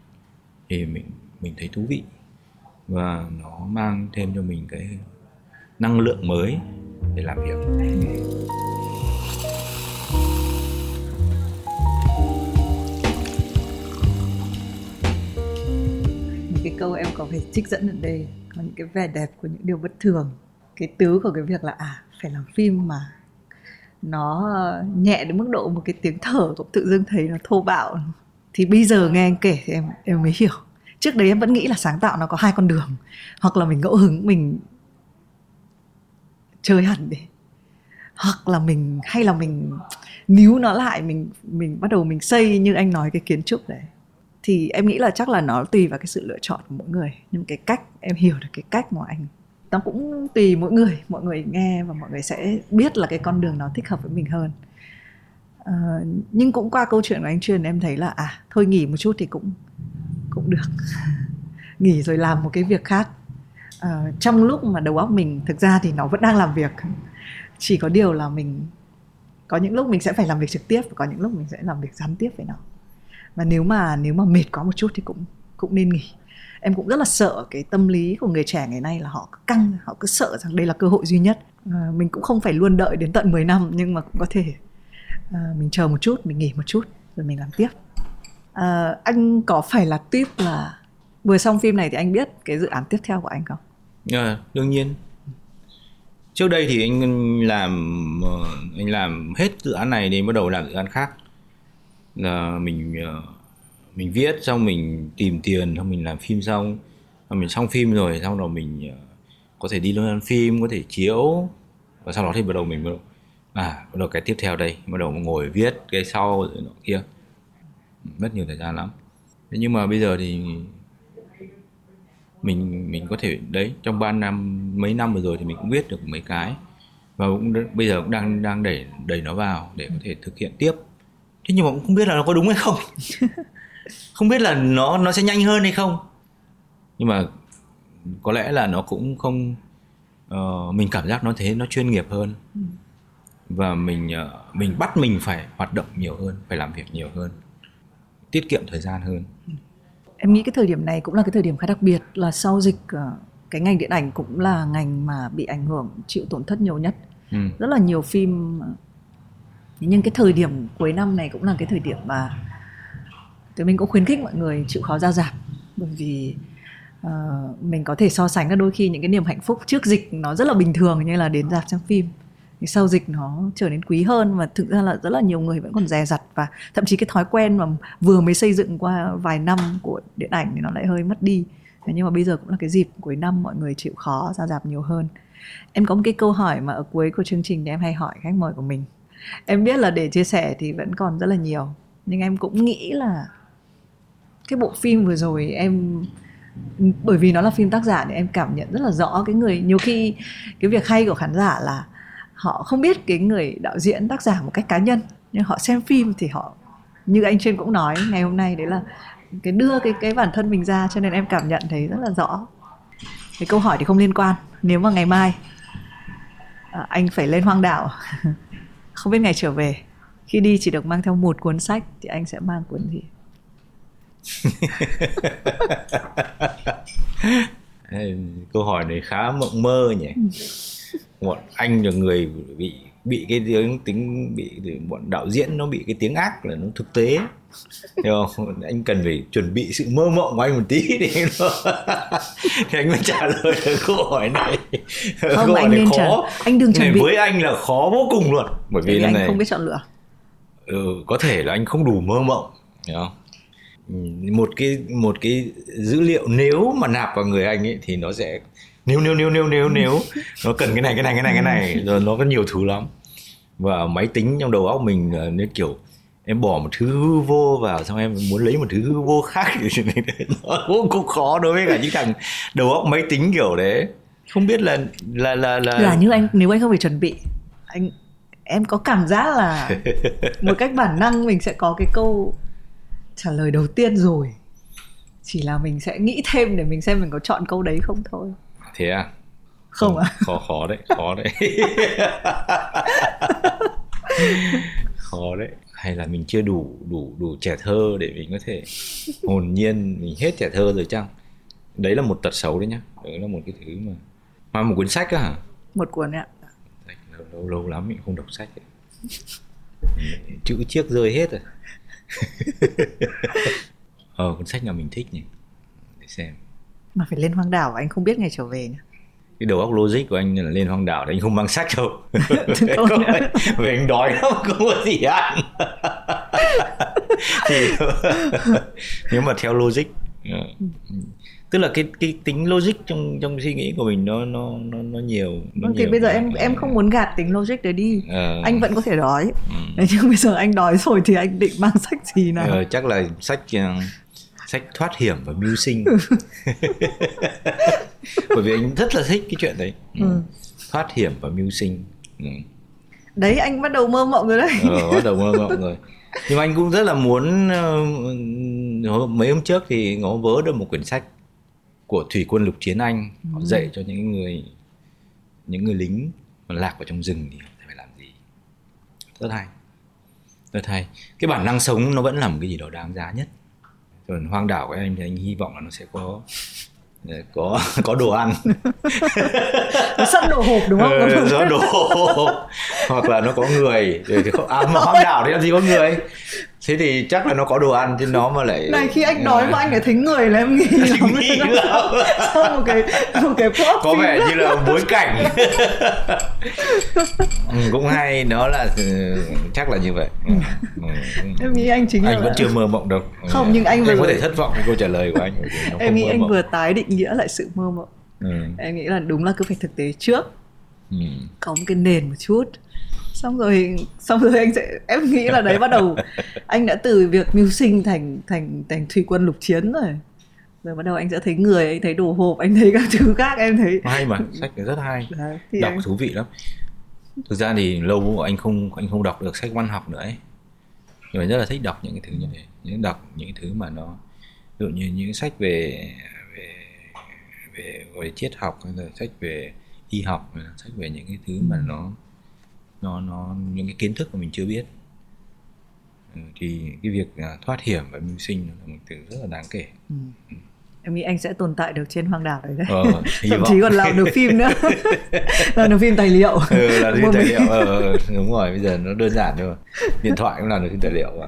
thì mình mình thấy thú vị. Và nó mang thêm cho mình cái năng lượng mới để làm việc. Những cái câu em có phải trích dẫn ở đây, có những cái vẻ đẹp của những điều bất thường cái tứ của cái việc là à phải làm phim mà nó ờ, nhẹ đến mức độ một cái tiếng thở cũng tự dưng thấy nó thô bạo. Thì bây giờ nghe anh kể thì em em mới hiểu. Trước đấy em vẫn nghĩ là sáng tạo nó có hai con đường. Hoặc là mình ngẫu hứng mình chơi hẳn đi. Hoặc là mình, hay là mình níu nó lại, mình mình bắt đầu mình xây như anh nói cái kiến trúc đấy. Thì em nghĩ là chắc là nó tùy vào cái sự lựa chọn của mỗi người. Nhưng cái cách, em hiểu được cái cách mà anh nó cũng tùy mỗi người mọi người nghe và mọi người sẽ biết là cái con đường nó thích hợp với mình hơn. À, nhưng cũng qua câu chuyện của anh truyền em thấy là à thôi nghỉ một chút thì cũng cũng được. [laughs] Nghỉ rồi làm một cái việc khác. À, trong lúc mà đầu óc mình thực ra thì nó vẫn đang làm việc. Chỉ có điều là mình có những lúc mình sẽ phải làm việc trực tiếp và có những lúc mình sẽ làm việc gián tiếp với nó. Và nếu mà nếu mà mệt quá một chút thì cũng cũng nên nghỉ em cũng rất là sợ cái tâm lý của người trẻ ngày nay là họ căng họ cứ sợ rằng đây là cơ hội duy nhất. À, mình cũng không phải luôn đợi đến tận 10 năm nhưng mà cũng có thể à, mình chờ một chút mình nghỉ một chút rồi mình làm tiếp. À, anh có phải là tiếp là vừa xong phim này thì anh biết cái dự án tiếp theo của anh không? À, đương nhiên. Trước đây thì anh làm anh làm hết dự án này thì bắt đầu làm dự án khác. Là mình mình viết, xong mình tìm tiền, xong mình làm phim xong. Mình xong phim rồi sau đó mình ờ, có thể đi lên phim, có thể chiếu. Và sau đó thì bắt đầu mình bắt đầu à bắt đầu cái tiếp theo đây. Bắt đầu ngồi viết cái sau rồi nọ kia. Mất nhiều thời gian lắm. Thế nhưng mà bây giờ thì mình mình có thể, đấy, trong ba năm, mấy năm vừa rồi thì mình cũng viết được mấy cái. Và cũng bây giờ cũng đang đang đẩy đẩy nó vào để có thể thực hiện tiếp. Thế nhưng mà cũng không biết là nó có đúng hay không. [laughs] không biết là nó nó sẽ nhanh hơn hay không nhưng mà có lẽ là nó cũng không uh, mình cảm giác nó thế nó chuyên nghiệp hơn ừ. và mình uh, mình bắt mình phải hoạt động nhiều hơn phải làm việc nhiều hơn tiết kiệm thời gian hơn em nghĩ cái thời điểm này cũng là cái thời điểm khá đặc biệt là sau dịch ờ, cái ngành điện ảnh cũng là ngành mà bị ảnh hưởng chịu tổn thất nhiều nhất ừ. rất là nhiều phim nhưng cái thời điểm cuối năm này cũng là cái thời điểm mà thì mình cũng khuyến khích mọi người chịu khó ra giảm. Bởi vì uh, mình có thể so sánh là đôi khi những cái niềm hạnh phúc trước dịch nó rất là bình thường như là đến dạp xem phim. Thì sau dịch nó trở nên quý hơn và thực ra là rất là nhiều người vẫn còn dè dặt và thậm chí cái thói quen mà vừa mới xây dựng qua vài năm của điện ảnh thì nó lại hơi mất đi. Thế nhưng mà bây giờ cũng là cái dịp cuối năm mọi người chịu khó ra dạp nhiều hơn. Em có một cái câu hỏi mà ở cuối của chương trình thì em hay hỏi khách mời của mình. Em biết là để chia sẻ thì vẫn còn rất là nhiều nhưng em cũng nghĩ là cái bộ phim vừa rồi em bởi vì nó là phim tác giả thì em cảm nhận rất là rõ cái người nhiều khi cái việc hay của khán giả là họ không biết cái người đạo diễn tác giả một cách cá nhân. Nhưng họ xem phim thì họ như anh trên cũng nói ngày hôm nay đấy là cái đưa cái cái bản thân mình ra cho nên em cảm nhận thấy rất là rõ. Cái câu hỏi thì không liên quan nếu mà ngày mai à, anh phải lên hoang đảo [laughs] không biết ngày trở về khi đi chỉ được mang theo một cuốn sách thì anh sẽ mang cuốn gì? [laughs] câu hỏi này khá mộng mơ nhỉ? Bọn anh là người bị bị cái tiếng tính bị bọn đạo diễn nó bị cái tiếng ác là nó thực tế. Hiểu không? anh cần phải chuẩn bị sự mơ mộng của anh một tí để [laughs] thì anh mới trả lời được câu hỏi này. Không câu anh nên khó. trả... anh đừng chuẩn bị. với anh là khó vô cùng luôn. Bởi vì anh này không biết chọn lựa. Ừ, có thể là anh không đủ mơ mộng. Hiểu không một cái một cái dữ liệu nếu mà nạp vào người anh ấy thì nó sẽ nếu nếu nếu nếu nếu nếu [laughs] nó cần cái này cái này cái này cái này rồi nó có nhiều thứ lắm. Và máy tính trong đầu óc mình nếu kiểu em bỏ một thứ hư vô vào xong em muốn lấy một thứ hư vô khác thì [laughs] nó vô cùng khó đối với cả những thằng đầu óc máy tính kiểu đấy. Không biết là là là là là như anh nếu anh không phải chuẩn bị anh em có cảm giác là [laughs] một cách bản năng mình sẽ có cái câu trả lời đầu tiên rồi. Chỉ là mình sẽ nghĩ thêm để mình xem mình có chọn câu đấy không thôi. Thế à? Không à khó khó đấy khó đấy. [laughs] Khó đấy. Hay là mình chưa đủ đủ đủ trẻ thơ để mình có thể hồn nhiên mình hết trẻ thơ rồi chăng? Đấy là một tật xấu đấy nhá. Đấy là một cái thứ mà mà một cuốn sách á hả? Một cuốn ạ. Lâu, lâu lâu lắm mình không đọc sách ấy. chữ chiếc rơi hết rồi [laughs] ờ cuốn sách nào mình thích nhỉ? Để xem. Mà phải lên hoang đảo anh không biết ngày trở về nữa cái đầu óc logic của anh là lên hoang đảo thì anh không mang sách đâu. [laughs] Vì anh đói lắm không có gì ăn. [laughs] Thì nếu mà theo logic ờ, tức là cái cái tính logic trong trong suy nghĩ của mình nó nó nó nó nhiều nó vâng thì nhiều bây giờ em em không muốn gạt tính logic đấy đi Ờ. anh vẫn có thể đói Ừ. nhưng bây giờ anh đói rồi thì anh định mang [laughs] sách gì nào Ờ, chắc là sách ờ, sách thoát hiểm và mưu sinh [laughs] [laughs] bởi vì anh rất là thích cái chuyện đấy ừ. Ừ. thoát hiểm và mưu sinh ừ. đấy anh bắt đầu mơ mộng rồi đấy ờ, bắt đầu mơ mộng rồi nhưng mà anh cũng rất là muốn ờ, mấy hôm trước thì ngó vớ được một quyển sách của thủy quân lục chiến anh họ dạy cho những người những người lính mà lạc vào trong rừng thì phải làm gì? Rất hay. Rất hay. Cái bản năng sống nó vẫn là một cái gì đó đáng giá nhất. Còn hoang đảo của em thì anh hy vọng là nó sẽ có có [laughs] có đồ ăn. Nó sắp đổ hộp đúng không? [laughs] Ờ, nó đồ hoặc là nó có người thì không, à mà hoang đảo thì làm gì có người thế thì chắc là nó có đồ ăn chứ nó mà lại này khi anh đói mà anh lại thấy người là em nghĩ lắm Nghĩ lắm. sau một cái một cái plot có vẻ như là bối cảnh. [laughs] Ừ, cũng hay đó là ừ, chắc là như vậy. Ừ, em nghĩ anh chính là anh vẫn chưa mơ mộng đâu. Không, nhưng anh vừa có thể thất vọng với câu trả lời của anh nó em nghĩ anh mộng. vừa tái định nghĩa lại sự mơ mộng. Ừ. em nghĩ là đúng là cứ phải thực tế trước. Ừ. có một cái nền một chút xong rồi xong rồi anh sẽ em nghĩ là đấy bắt đầu anh đã từ việc mưu sinh thành thành thành thủy quân lục chiến rồi. Rồi bắt đầu anh sẽ thấy người anh thấy đồ hộp anh thấy các thứ khác em thấy hay mà sách rất hay. Đấy, đọc anh, thú vị lắm. Thực ra thì lâu anh không anh không đọc được sách văn học nữa ấy. Nhưng mà rất là thích đọc những cái thứ như thế những đọc những thứ mà nó ví dụ như những sách về về về về triết học hay là sách về y học hay là sách về những cái thứ mà nó nó nó những cái kiến thức mà mình chưa biết. Ừ, thì cái việc à, thoát hiểm và mưu sinh là một thứ rất là đáng kể. Ừ. em nghĩ anh sẽ tồn tại được trên hoang đảo đấy. Đấy ờ, [laughs] thậm chí còn làm được phim nữa. [laughs] Làm được phim tài liệu. Ừ, là phim Một tài liệu. Ờ, đúng rồi bây giờ nó đơn giản thôi. Điện thoại cũng làm được phim tài liệu mà.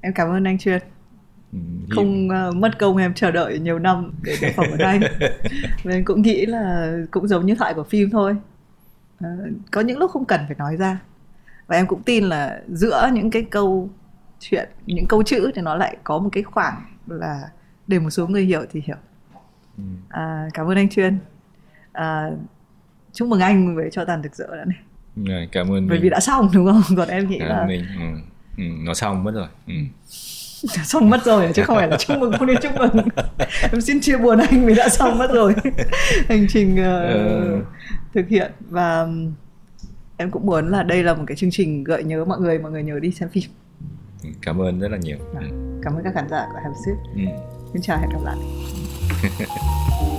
Em cảm ơn anh chuyên. Ừ, không ờ, mất công em chờ đợi nhiều năm để được phỏng vấn anh. [laughs] Em cũng nghĩ là cũng giống như thoại của phim thôi. Ờ, có những lúc không cần phải nói ra. Và em cũng tin là giữa những cái câu chuyện những câu chữ thì nó lại có một cái khoảng là để một số người hiểu thì hiểu. Ừ. à, cảm ơn anh chuyên. À, chúc mừng anh với cho tàn thực dỡ đã này. Rồi, cảm ơn bởi mình. vì đã xong đúng không? [laughs] Còn em nghĩ cảm là mình. Ừ. Ừ, nó xong mất rồi. Ừ. xong mất rồi chứ không phải là chúc mừng không nên chúc mừng. [laughs] Em xin chia buồn anh vì đã xong mất rồi. [laughs] Hành trình Ờ. thực hiện. Và em cũng muốn là đây là một cái chương trình gợi nhớ mọi người mọi người nhớ đi xem phim. Cảm ơn rất là nhiều. Ừ. cảm ơn các khán giả của Have Sip Ừ. xin chào hẹn gặp lại [laughs]